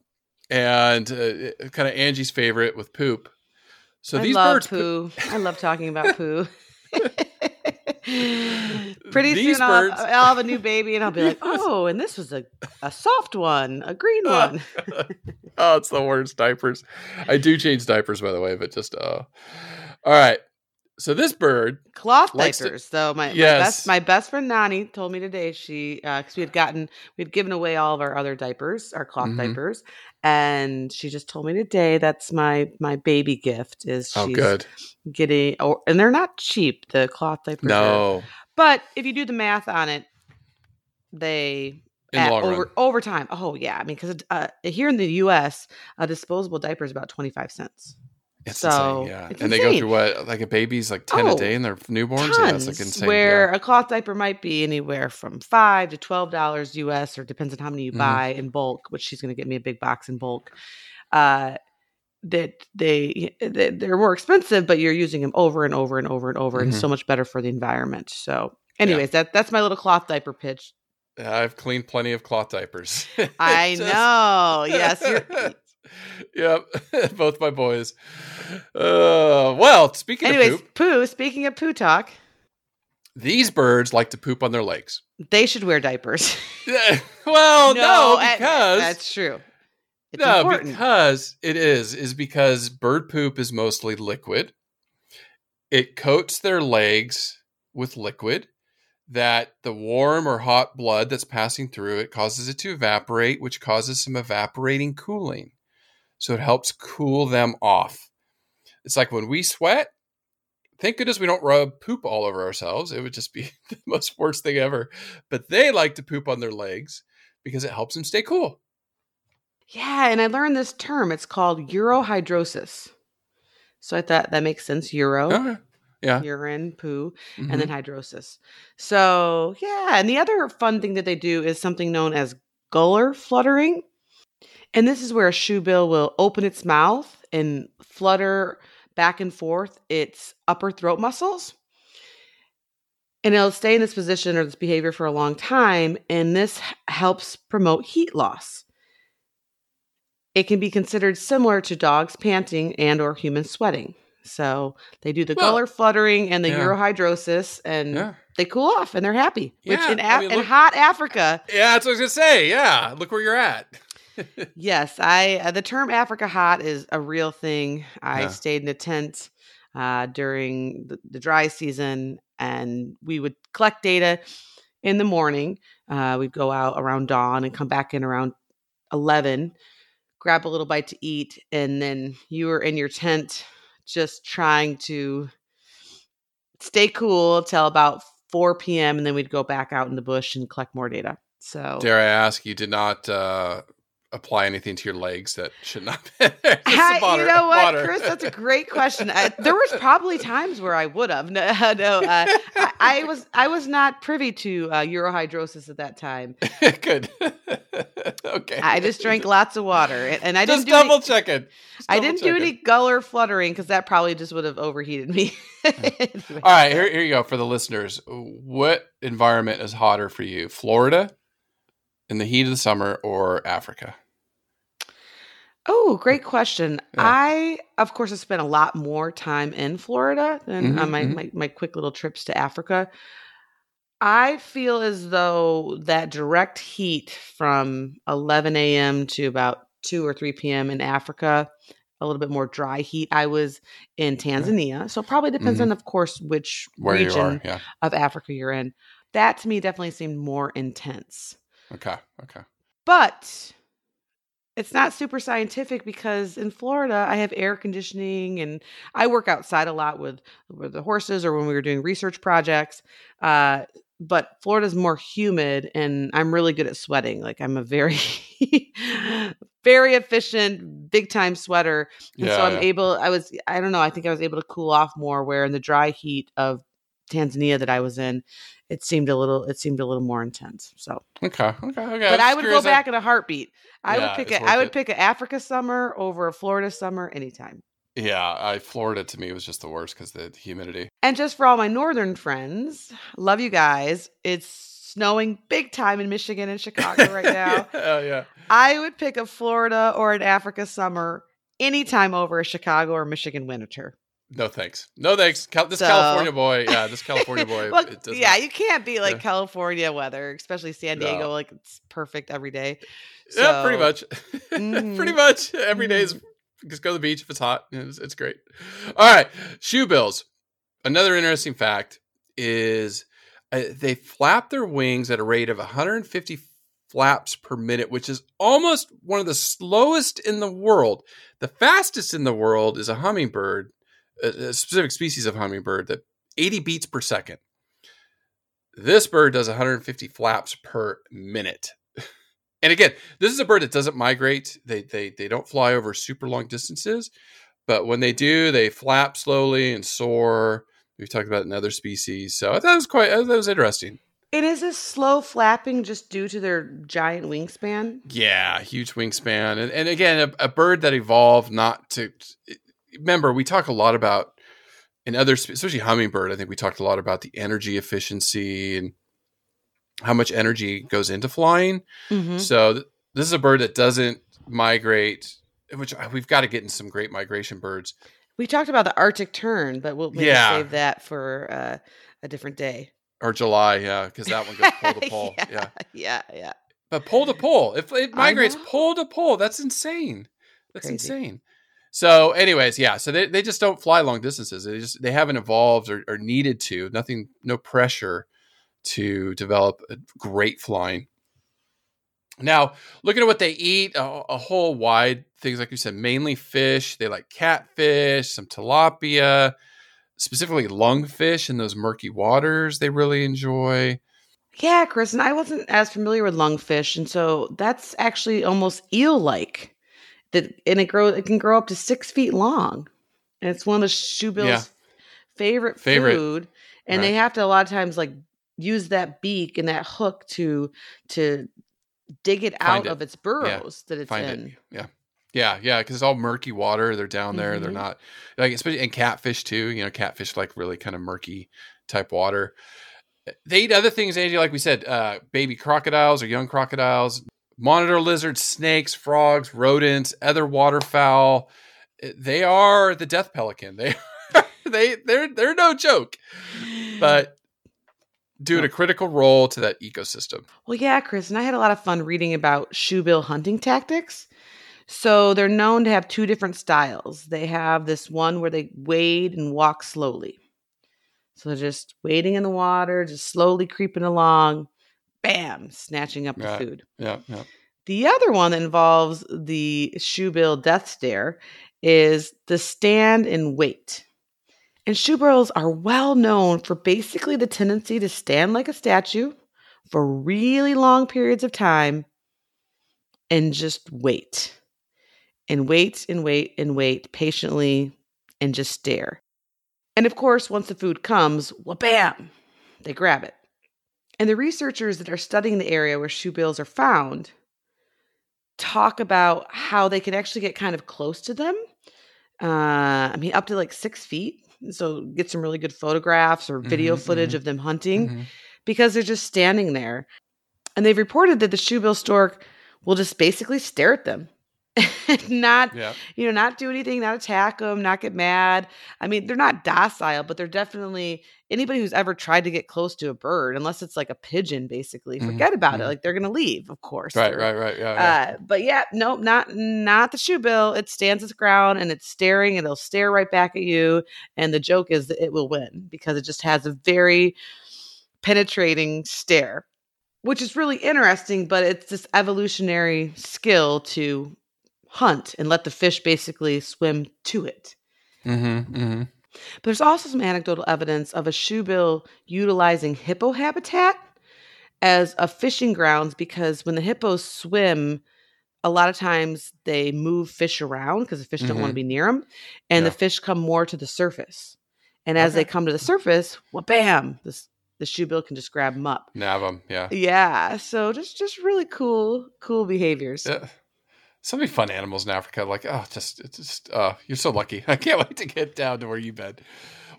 And uh, kind of Angie's favorite with poop. So I these birds poop- poo. I love talking about poo. Pretty These soon I'll, I'll have a new baby and I'll be like, oh, and this was a, a soft one, a green one. oh, it's the worst diapers. I do change diapers, by the way, but just uh all right. So this bird, Cloth Likes to- diapers. So my, Yes. my best my best friend Nani told me today she because we had gotten we had given away all of our other diapers, our cloth Mhm. diapers, and she just told me today that's my my baby gift is she's oh good. getting oh, and they're not cheap the cloth diapers. are- No. but if you do the math on it, they In the at long over run. over time. Oh yeah, I mean because uh, here in the U.S. a disposable diaper is about twenty five cents. It's so, insane, yeah. and they go through what? Like a baby's like 10 Oh, a day in they're newborns? Tons, yeah, it's like insane. where yeah. a cloth diaper might be anywhere from five to twelve dollars US, or depends on how many you Mhm. buy in bulk. Which she's going to get me a big box in bulk. Uh, that they they- they're more expensive, but you're using them over and over and over and over, and Mhm. so much better for the environment. So, anyways, that that's my little cloth diaper pitch. I've cleaned plenty of cloth diapers. I Just- know. Yes, you're, yep. Both my boys. Uh, well, speaking Anyways, of poop, poo. Speaking of poo talk, these birds like to poop on their legs. they should wear diapers. well, no, uh, because that's true. It's no, important. because it is is because bird poop is mostly liquid. It coats their legs with liquid that the warm or hot blood that's passing through it causes it to evaporate, which causes some evaporating cooling. So it helps cool them off. It's like when we sweat. Thank goodness we don't rub poop all over ourselves. It would just be the most worst thing ever. But they like to poop on their legs because it helps them stay cool. yeah, and I learned this term. It's called urohydrosis. So I thought that makes sense. Uro. Oh, yeah. urine, poo, Mhm. and then hydrosis. So yeah, and the other fun thing that they do is something known as gular fluttering. And this is where a shoebill will open its mouth and flutter back and forth its upper throat muscles. And it'll stay in this position or this behavior for a long time, and this helps promote heat loss. It can be considered similar to dogs panting and or human sweating. So they do the Well, gular fluttering and the yeah. urohydrosis, and yeah. they cool off and they're happy. Which Yeah, in, I mean, in hot Africa, Yeah, that's what I was gonna say. Yeah, look where you're at. Yes, I uh, the term Africa hot is a real thing. I Yeah. stayed in a tent uh, during the, the dry season, and we would collect data in the morning. Uh, we'd go out around dawn and come back in around eleven, grab a little bite to eat, and then you were in your tent just trying to stay cool till about 4 p.m. and then we'd go back out in the bush and collect more data. So Dare I ask, you did not uh, apply anything to your legs that should not be there? Just I- water- you know what, water. Chris? That's a great question. I, there was probably times where I would have. No, no uh, I, I was I was not privy to uh, urohydrosis at that time. Good. okay. I just drank lots of water, and, and I just didn't do double any, checking. Just I double didn't do any gular fluttering because that probably just would have overheated me. Anyway. All right, here, here you go for the listeners. What environment is hotter for you? Florida in the heat of the summer or Africa? Oh, great question. Yeah. I, of course, have spent a lot more time in Florida than on Mhm, my, mhm. my my quick little trips to Africa. I feel as though that direct heat from 11 a.m. to about 2 or 3 p.m. in Africa, a little bit more dry heat. I was in Tanzania. So it probably depends Mhm. on, of course, which Where region are? Yeah. of Africa you're in. That to me definitely seemed more intense. Okay. Okay. But it's not super scientific because in Florida I have air conditioning and I work outside a lot with with the horses or when we were doing research projects. Uh, but Florida's more humid and I'm really good at sweating. Like I'm a very very efficient, big time sweater. And so I'm yeah. able, I was, I don't know, I think I was able to cool off more where in the dry heat of Tanzania that I was in, it seemed a little, it seemed a little more intense. So, Okay, okay, okay. but I would go back in a heartbeat. I Yeah, would pick a, I would it. pick an Africa summer over a Florida summer anytime. Yeah, I Florida to me was just the worst because the humidity. And just for all my northern friends, love you guys. It's snowing big time in Michigan and Chicago right now. yeah, yeah. I would pick a Florida or an Africa summer anytime over a Chicago or Michigan winter. No thanks. No thanks. Cal- this So- California boy. Yeah, this California boy. well, yeah, you can't be like yeah. California weather, especially San Diego. No. Like it's perfect every day. yeah, pretty So- much. Mhm. pretty much every day is just go to the beach if it's hot. It's, it's great. All right, shoe bills. Another interesting fact is uh, they flap their wings at a rate of 150 flaps per minute, which is almost one of the slowest in the world. The fastest in the world is a hummingbird, a, specific species of hummingbird that 80 beats per second. This bird does 150 flaps per minute. And again, this is a bird that doesn't migrate. They they they don't fly over super long distances, but when they do, they flap slowly and soar. We've talked about in other species, so I thought it was quite that was interesting. It is a slow flapping just due to their giant wingspan. Yeah, huge wingspan, and and again, a, a bird that evolved not to. Remember, we talk a lot about in other, especially hummingbird. I think we talked a lot about the energy efficiency and how much energy goes into flying. Mhm. So th- this is a bird that doesn't migrate, which uh, we've got to get in some great migration birds. We talked about the Arctic tern, but we'll maybe Yeah. save that for uh, a different day. Or July, yeah, because that one goes pole to pole. yeah. yeah, yeah. but pole to pole, if it migrates pole to pole, that's insane. That's Crazy. insane. So, anyways, yeah, so they, they just don't fly long distances. They just they haven't evolved or, or needed to. Nothing, no pressure to develop great flying. Now, looking at what they eat, a, a whole wide things like you said, mainly fish. They like catfish, some tilapia, specifically lungfish in those murky waters. They really enjoy. Yeah, Chris, and I wasn't as familiar with lungfish, and so that's actually almost eel-like. That and it grow it can grow up to six feet long, and it's one of the shoebill's Yeah. favorite Favorite. food. And they have to a lot of times like use that beak and that hook to to dig it Find out it. of its burrows that it's find in. it. Yeah. Yeah, yeah, because it's all murky water. They're down there. They're Mhm. not like especially and catfish too. You know, catfish like really kind of murky type water. They eat other things, Angie, like we said, uh, baby crocodiles or young crocodiles, monitor lizards, snakes, frogs, rodents, other waterfowl. They are the death pelican. They they they're they're no joke, but doing a critical role to that ecosystem. Well, yeah, Chris, and I had a lot of fun reading about shoebill hunting tactics. So they're known to have two different styles. They have this one where they wade and walk slowly. So they're just wading in the water, just slowly creeping along, bam, snatching up the Right. food. Yeah, yeah. The other one that involves the shoebill death stare is the stand and wait. And shoebills are well known for basically the tendency to stand like a statue for really long periods of time and just wait. And wait and wait and wait patiently and just stare. And of course, once the food comes, well, bam, they grab it. And the researchers that are studying the area where shoebills are found talk about how they can actually get kind of close to them. Uh, I mean, up to like six feet. So get some really good photographs or video Mhm, footage mhm. of them hunting Mhm. because they're just standing there. And they've reported that the shoebill stork will just basically stare at them. not Yeah. you know, not do anything, not attack them, not get mad. I mean, they're not docile, but they're definitely anybody who's ever tried to get close to a bird, unless it's like a pigeon, basically, Mhm, forget about it. mhm. Like they're gonna leave, of course. Right, right, right. Yeah, yeah. Uh, but yeah, no, not not the shoe bill. It stands its ground and it's staring, and it'll stare right back at you. And the joke is that it will win because it just has a very penetrating stare, which is really interesting. But it's this evolutionary skill to hunt and let the fish basically swim to it. Mm-hmm, mm-hmm. But there's also some anecdotal evidence of a shoebill utilizing hippo habitat as a fishing grounds because when the hippos swim a lot of times they move fish around because the fish don't want to mm-hmm. be near them, and Yeah. the fish come more to the surface. And as they come to the surface, well, bam, this the shoebill can just grab them up. Nab them. Yeah. Yeah, so just just really cool, cool behaviors. Yeah. So many fun animals in Africa. Like, oh, just, it's just, uh, you're so lucky. I can't wait to get down to where you've been.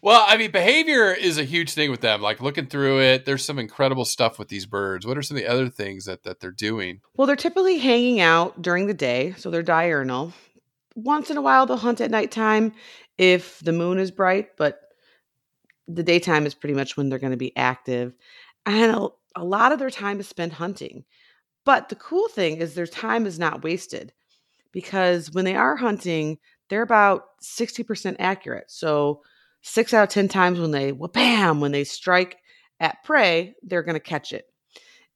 Well, I mean, behavior is a huge thing with them. Like looking through it, there's some incredible stuff with these birds. What are some of the other things that, that they're doing? Well, they're typically hanging out during the day, so they're diurnal. Once in a while, they'll hunt at nighttime if the moon is bright, but the daytime is pretty much when they're going to be active. And a, a lot of their time is spent hunting. But the cool thing is their time is not wasted because when they are hunting, they're about 60% accurate. So, six out of 10 times when they, well, bam, when they strike at prey, they're going to catch it.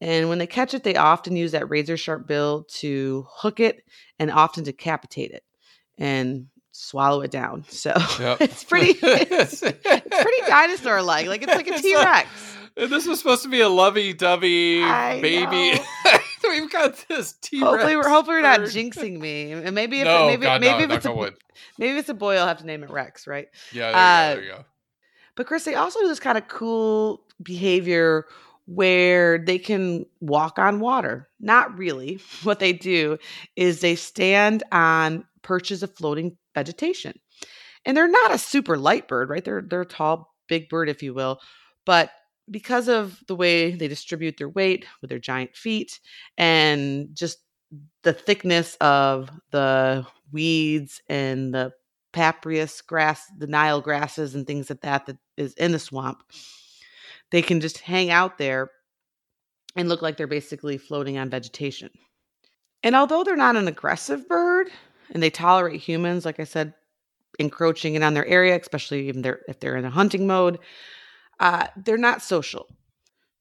And when they catch it, they often use that razor sharp bill to hook it and often decapitate it and swallow it down. So Yep. it's pretty it's pretty dinosaur like. Like it's like a T Rex. And this was supposed to be a lovey dovey baby. We've got this T Rex. Hopefully we're hopefully we're not jinxing me. And maybe if no, maybe God, maybe no, if it's a, wood. maybe it's a boy, I'll have to name it Rex, right? Yeah, there, Uh, you go, there you go. But Chris, they also do this kind of cool behavior where they can walk on water. Not really. What they do is they stand on perches of floating vegetation. And they're not a super light bird, right? They're they're a tall, big bird, if you will. But because of the way they distribute their weight with their giant feet and just the thickness of the weeds and the papyrus grass, the Nile grasses and things like that that is in the swamp, they can just hang out there and look like they're basically floating on vegetation. And although they're not an aggressive bird and they tolerate humans, like I said, encroaching in on their area, especially they're if they're in a hunting mode, uh, they're not social.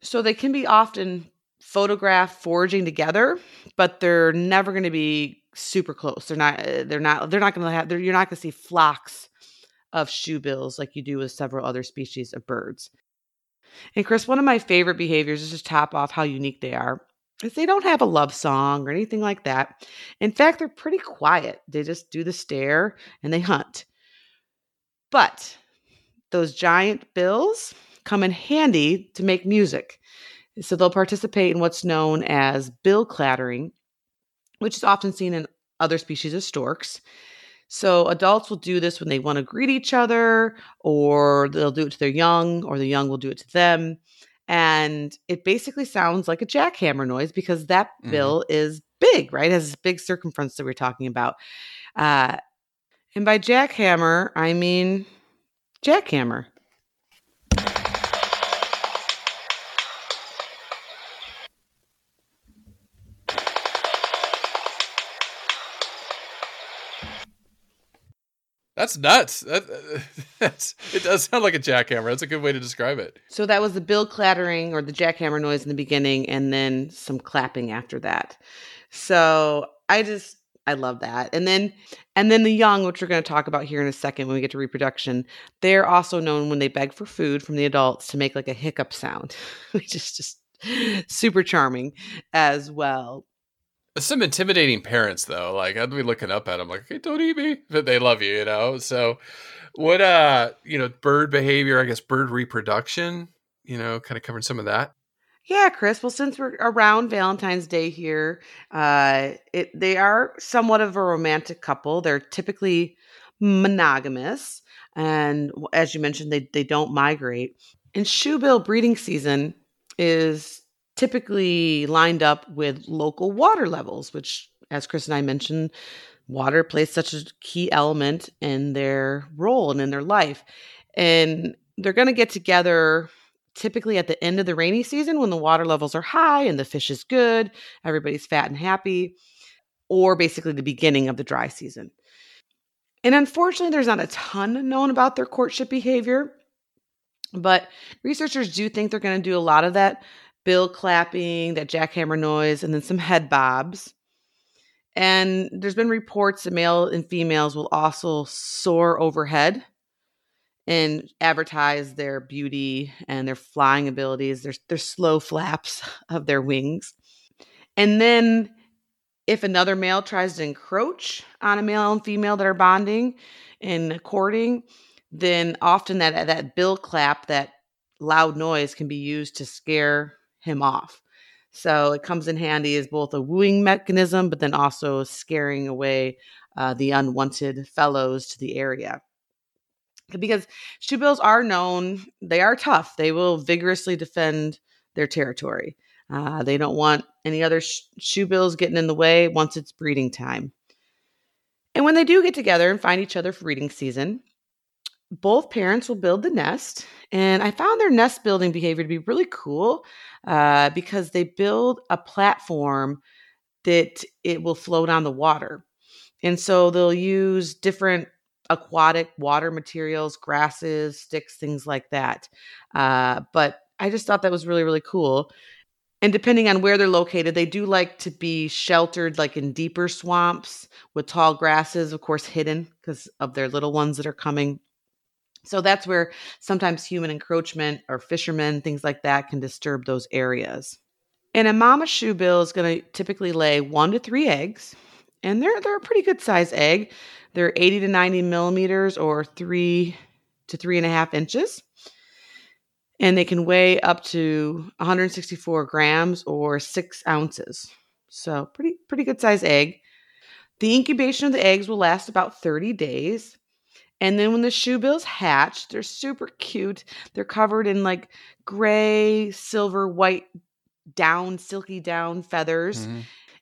So they can be often photographed foraging together, but they're never going to be super close. They're not. uh, They're not. They're not going to have. You're not going to see flocks of shoebills like you do with several other species of birds. And Chris, one of my favorite behaviors is to top off how unique they are. Is they don't have a love song or anything like that. In fact, they're pretty quiet. They just do the stare and they hunt. But those giant bills come in handy to make music. So they'll participate in what's known as bill clattering, which is often seen in other species of storks. So adults will do this when they want to greet each other, or they'll do it to their young, or the young will do it to them. And it basically sounds like a jackhammer noise because that Mhm. bill is big, right? It has this big circumference that we're talking about. Uh, and by jackhammer, I mean jackhammer. That's nuts. That, that's it. Does sound like a jackhammer. That's a good way to describe it. So that was the bill clattering or the jackhammer noise in the beginning, and then some clapping after that. So I just I love that. And then and then the young, which we're going to talk about here in a second when we get to reproduction, they're also known when they beg for food from the adults to make like a hiccup sound, which is just super charming as well. Some intimidating parents though. Like I'd be looking up at them like, "Hey, don't eat me," but they love you, you know. So, what uh, you know, bird behavior. I guess bird reproduction. You know, kind of covering some of that. Yeah, Chris. Well, since we're around Valentine's Day here, uh, it they are somewhat of a romantic couple. They're typically monogamous, and as you mentioned, they they don't migrate. And shoebill breeding season is typically lined up with local water levels, which, as Chris and I mentioned, water plays such a key element in their role and in their life. And they're going to get together typically at the end of the rainy season when the water levels are high and the fish is good, everybody's fat and happy, or basically the beginning of the dry season. And unfortunately, there's not a ton known about their courtship behavior, but researchers do think they're going to do a lot of that bill clapping, that jackhammer noise, and then some head bobs. And there's been reports that male and females will also soar overhead and advertise their beauty and their flying abilities, their, their slow flaps of their wings. And then If another male tries to encroach on a male and female that are bonding and courting, then often that that bill clap, that loud noise can be used to scare him off. So it comes in handy as both a wooing mechanism, but then also scaring away uh, the unwanted fellows to the area. Because shoebills are known, they are tough. They will vigorously defend their territory. Uh, they don't want any other sh- shoebills getting in the way once it's breeding time. And when they do get together and find each other for breeding season, both parents will build the nest. And I found their nest building behavior to be really cool uh, because they build a platform that it will float on the water. And so they'll use different aquatic water materials, grasses, sticks, things like that. Uh, but I just thought that was really, really cool. And depending on where they're located, they do like to be sheltered, like in deeper swamps with tall grasses, of course, hidden because of their little ones that are coming so that's where sometimes human encroachment or fishermen, things like that, can disturb those areas. And a mama shoebill is going to typically lay one to three eggs, and they're they're a pretty good size egg. They're 80 to 90 millimeters or three to three and a half inches. And they can weigh up to 164 grams or six ounces. So pretty pretty good size egg. The incubation of the eggs will last about 30 days. And then when the shoebills hatch, they're super cute. They're covered in like gray, silver, white down, silky down feathers. Mm-hmm.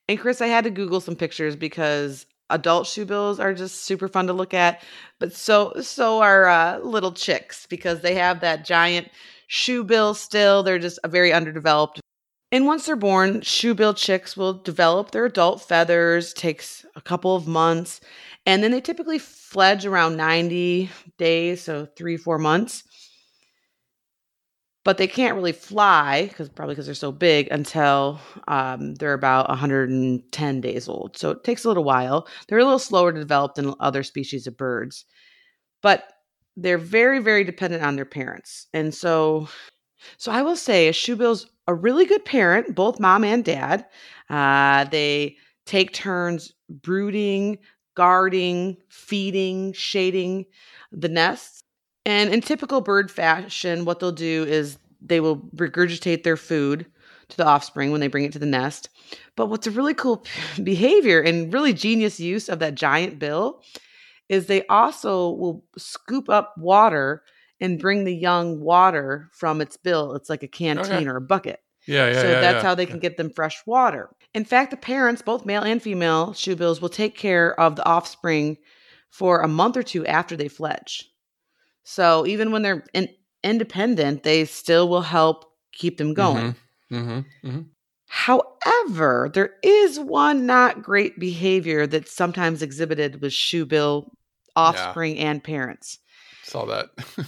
And Chris, I had to Google some pictures because adult shoebills are just super fun to look at, but so so are uh, little chicks because they have that giant shoebill still. They're just a very underdeveloped. And once they're born, shoebill chicks will develop their adult feathers. Takes a couple of months, and then they typically fledge around 90 days, so three, four months. But they can't really fly because probably because they're so big until um, they're about 110 days old. So it takes a little while. They're a little slower to develop than other species of birds, but they're very, very dependent on their parents. And so, so I will say, a shoebill's a really good parent, both mom and dad. Uh, they take turns brooding, guarding, feeding, shading the nests. And in typical bird fashion, what they'll do is they will regurgitate their food to the offspring when they bring it to the nest. But what's a really cool behavior and really genius use of that giant bill is they also will scoop up water and bring the young water from its bill. It's like a canteen okay. or a bucket. Yeah, yeah. So yeah, that's yeah. how they can get them fresh water. In fact, the parents, both male and female shoebills, will take care of the offspring for a month or two after they fledge. So even when they're in, independent, they still will help keep them going. Mm-hmm. Mm-hmm. Mm-hmm. However, there is one not great behavior that's sometimes exhibited with shoebill offspring yeah. and parents. Saw that. yeah,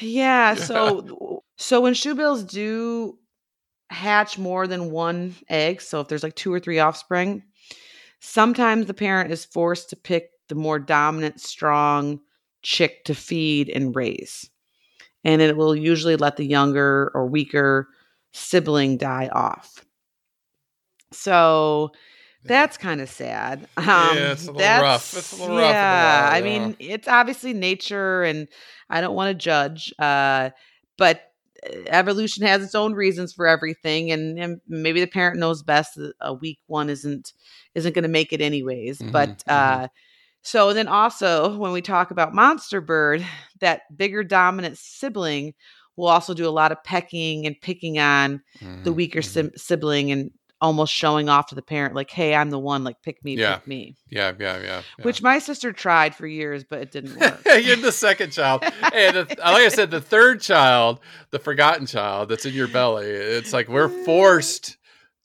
yeah. So so when shoebills do hatch more than one egg, so if there's like two or three offspring, sometimes the parent is forced to pick the more dominant, strong chick to feed and raise. And it will usually let the younger or weaker sibling die off. So that's kind of sad. Um, yeah, it's a little rough. It's a little rough. Yeah, I mean, it's obviously nature, and I don't want to judge. Uh, but evolution has its own reasons for everything and, and maybe the parent knows best that a weak one isn't isn't going to make it anyways mm-hmm, but mm-hmm. uh so then also when we talk about monster bird that bigger dominant sibling will also do a lot of pecking and picking on mm-hmm, the weaker mm-hmm. si- sibling and almost showing off to the parent like hey i'm the one like pick me yeah. pick me. Yeah, yeah yeah yeah. which my sister tried for years but it didn't work. You're the second child. And the, like i said the third child the forgotten child that's in your belly it's like we're mm. forced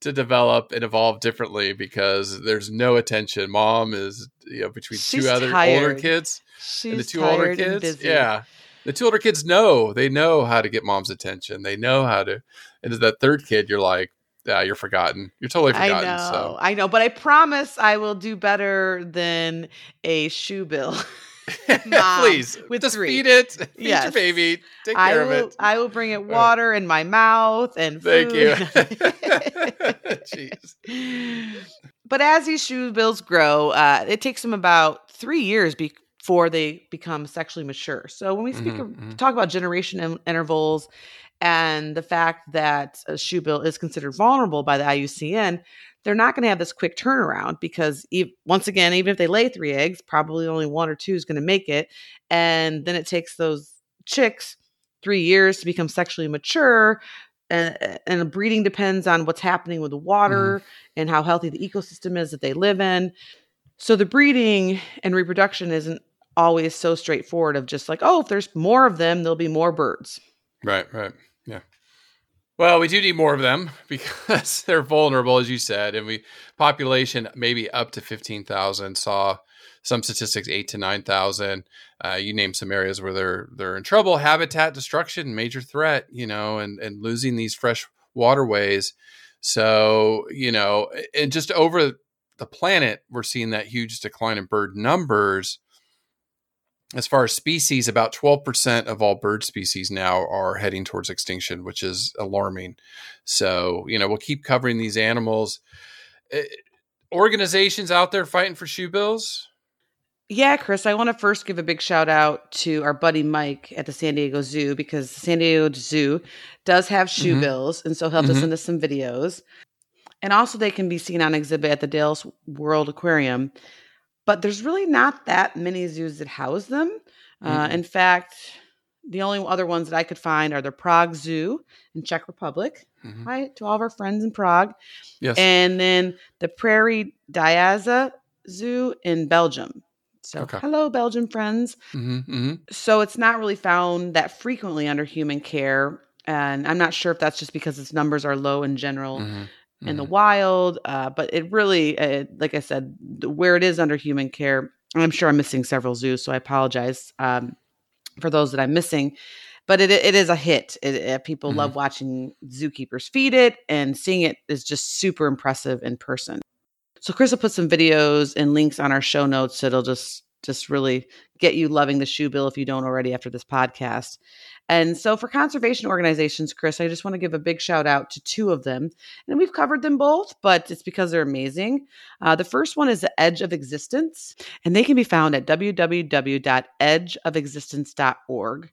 to develop and evolve differently because there's no attention. Mom is you know between She's two other tired. older kids She's and the two older kids yeah. The two older kids know they know how to get mom's attention. They know how to and as that third kid you're like yeah, you're forgotten. You're totally forgotten. I know, so. I know, but I promise I will do better than a shoe bill. Please, with just three. feed it. Feed Yes. your baby. Take I care will, of it. I will bring it water in my mouth and Thank you. Jeez. but as these shoe bills grow, uh, it takes them about three years before they become sexually mature. So when we speak Mhm, of, mhm. talk about generation in- intervals and the fact that a shoe bill is considered vulnerable by the IUCN, they're not going to have this quick turnaround because ev- once again, even if they lay three eggs, probably only one or two is going to make it, and then it takes those chicks three years to become sexually mature. And, and breeding depends on what's happening with the water mm-hmm. and how healthy the ecosystem is that they live in. So the breeding and reproduction isn't always so straightforward of just like, oh, if there's more of them, there'll be more birds. Right, right. Yeah. Well, we do need more of them because they're vulnerable, as you said, and we population maybe up to fifteen thousand. Saw some statistics eight to nine thousand. Uh, you name some areas where they're they're in trouble. Habitat destruction, major threat. You know, and and losing these fresh waterways. So you know, and just over the planet, we're seeing that huge decline in bird numbers as far as species, about 12% of all bird species now are heading towards extinction, which is alarming. So, you know, we'll keep covering these animals. Eh, organizations out there fighting for shoe bills. Yeah, Chris, I want to first give a big shout out to our buddy Mike at the San Diego Zoo because the San Diego Zoo does have shoe Mhm. bills and so helped us Mhm. into some videos. And also they can be seen on exhibit at the Dallas World Aquarium. But there's really not that many zoos that house them. Uh, Mm-mm. in fact, the only other ones that I could find are the Prague Zoo in Czech Republic. Mhm. Hi to all of our friends in Prague. Yes. And then the Pairi Daiza Zoo in Belgium. So, Okay. hello, Belgian friends. hmm hmm So, it's not really found that frequently under human care. And I'm not sure if that's just because its numbers are low in general hmm in the wild. Uh, but it really, uh, like I said, where it is under human care, I'm sure I'm missing several zoos, so I apologize um, for those that I'm missing. But it, it is a hit. It, uh, people Mhm. love watching zookeepers feed it, and seeing it is just super impressive in person. So Chris will put some videos and links on our show notes that'll just just really get you loving the shoe bill if you don't already after this podcast. And so for conservation organizations, Chris, I just want to give a big shout out to two of them. And we've covered them both, but it's because they're amazing. Uh, the first one is the Edge of Existence, and they can be found at www.edgeofexistence.org.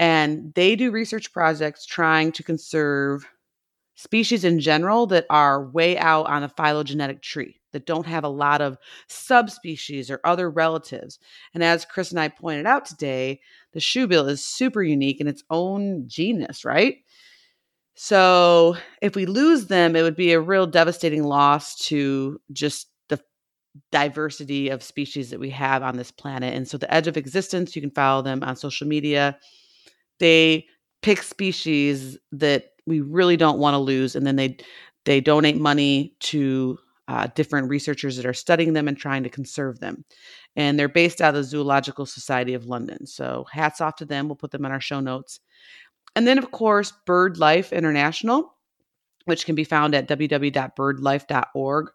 And they do research projects trying to conserve species in general that are way out on a phylogenetic tree that don't have a lot of subspecies or other relatives. And as Chris and I pointed out today, the shoebill is super unique in its own genus, right? So if we lose them, it would be a real devastating loss to just the diversity of species that we have on this planet. And so the edge of existence, you can follow them on social media. They pick species that we really don't want to lose, and then they they donate money to uh, different researchers that are studying them and trying to conserve them. And they're based out of the Zoological Society of London. So hats off to them. We'll put them in our show notes. And then, of course, BirdLife International, which can be found at www.birdlife.org.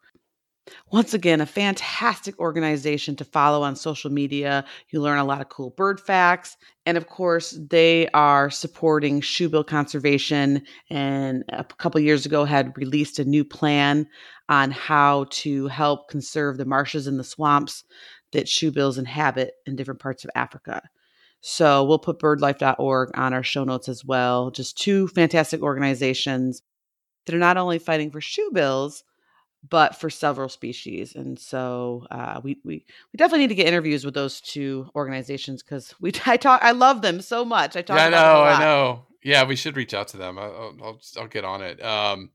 Once again, a fantastic organization to follow on social media. You learn a lot of cool bird facts. And of course, they are supporting shoebill conservation and a couple years ago had released a new plan on how to help conserve the marshes and the swamps that shoebills inhabit in different parts of Africa. So we'll put birdlife.org on our show notes as well. Just two fantastic organizations that are not only fighting for shoebills, but for several species. And so uh, we, we we definitely need to get interviews with those two organizations because we I talk I love them so much. I talk. Yeah, I about them a know, I know. Yeah, we should reach out to them. I'll, I'll, I'll get on it. Um,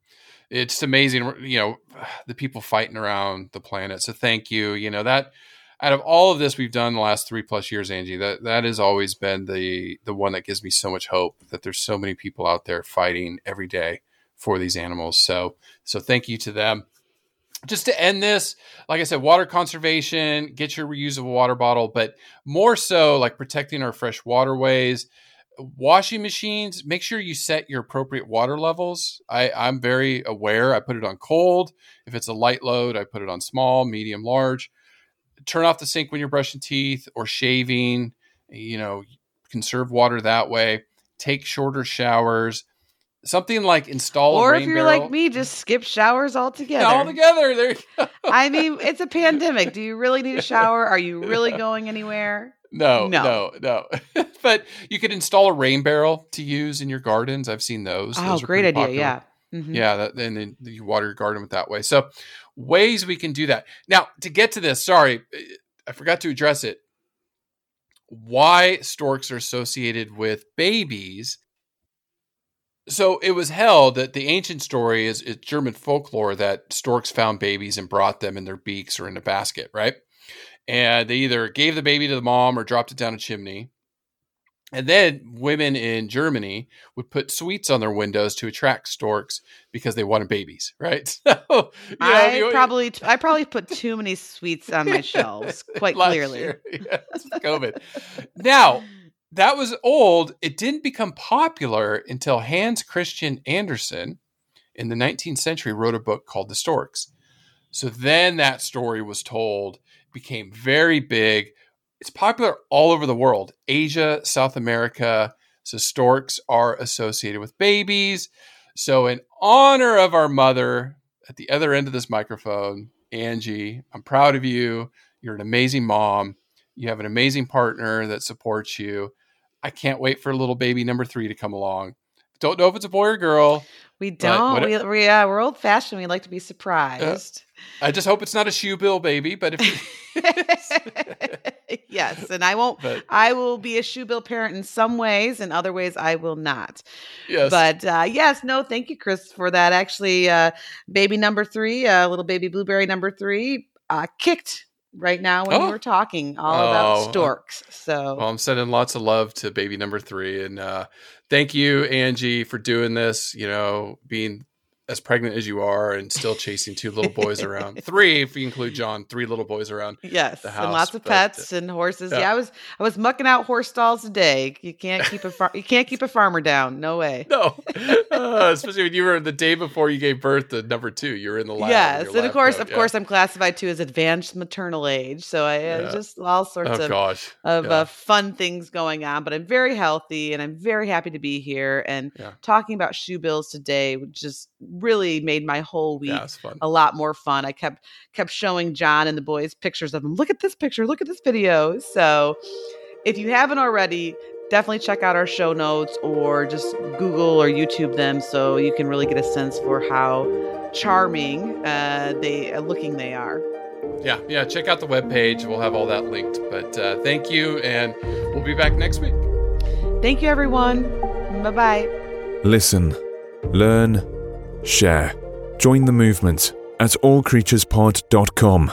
it's amazing, you know, the people fighting around the planet. So thank you. You know that out of all of this we've done the last three plus years, Angie, that that has always been the the one that gives me so much hope that there's so many people out there fighting every day for these animals. So so thank you to them. Just to end this, like I said, water conservation, get your reusable water bottle, but more so like protecting our fresh waterways washing machines make sure you set your appropriate water levels I, i'm very aware i put it on cold if it's a light load i put it on small medium large turn off the sink when you're brushing teeth or shaving. You know, conserve water that way. Take shorter showers. Something like install or if you're barrel. like me, just skip showers altogether. all together. There. You go. I mean, it's a pandemic. Do you really need a shower? Are you really going anywhere? No, No. no, no. but you could install a rain barrel to use in your gardens. I've seen those. Oh, Those great idea. popular. Yeah. Mhm. Yeah, that, and then you water your garden with that way. So, ways we can do that. Now, to get to this, sorry, I forgot to address it. Why storks are associated with babies? So it was held that the ancient story is, is German folklore that storks found babies and brought them in their beaks or in a basket, right? And they either gave the baby to the mom or dropped it down a chimney. And then women in Germany would put sweets on their windows to attract storks because they wanted babies, right? So, you know, I you- probably I probably put too many sweets on my shelves, quite clearly. year. Yes, COVID. Now, that was old. It didn't become popular until Hans Christian Andersen in the 19th century wrote a book called The Storks. So then that story was told, became very big. It's popular all over the world Asia, South America. So storks are associated with babies. So, in honor of our mother at the other end of this microphone, Angie, I'm proud of you. You're an amazing mom. You have an amazing partner that supports you. I can't wait for little baby number three to come along. Don't know if it's a boy or girl. We don't. we, we, yeah, we're old fashioned. We like to be surprised. I just hope it's not a shoe bill baby, but if yes, and I won't. but I will be a shoe bill parent in some ways, and other ways I will not. yes, But uh, yes, no, thank you, Chris, for that. Actually, uh, baby number three, uh, little baby blueberry number three, uh, kicked right now when Oh. were talking all Oh, about storks. So well, I'm sending lots of love to baby number three, and uh, thank you, Angie, for doing this. You know, being as pregnant as you are and still chasing two little boys around. Three, if you include John, three little boys around. yes, the and lots of but, pets and horses. yeah. Yeah. I was I was mucking out horse stalls today. You can't keep a far- you can't keep a farmer down. No way. No, uh, especially when you were the day before you gave birth to number two. You were in the lab. yes, and of course, of yeah. course, I'm classified too as advanced maternal age. So I uh, Yeah. just all sorts Oh of gosh. of uh, fun things going on. But I'm very healthy and I'm very happy to be here. And talking about shoe bills today would just really made my whole week yeah, a lot more fun. I kept kept showing John and the boys pictures of them. Look at this picture. Look at this video. So if you haven't already, definitely check out our show notes or just Google or YouTube them so you can really get a sense for how charming uh, they uh, looking they are. Yeah, yeah. Check out the webpage. We'll have all that linked. But uh, thank you, and we'll be back next week. Thank you, everyone. Bye bye. Listen, learn, share. Join the movement at allcreaturespod.com.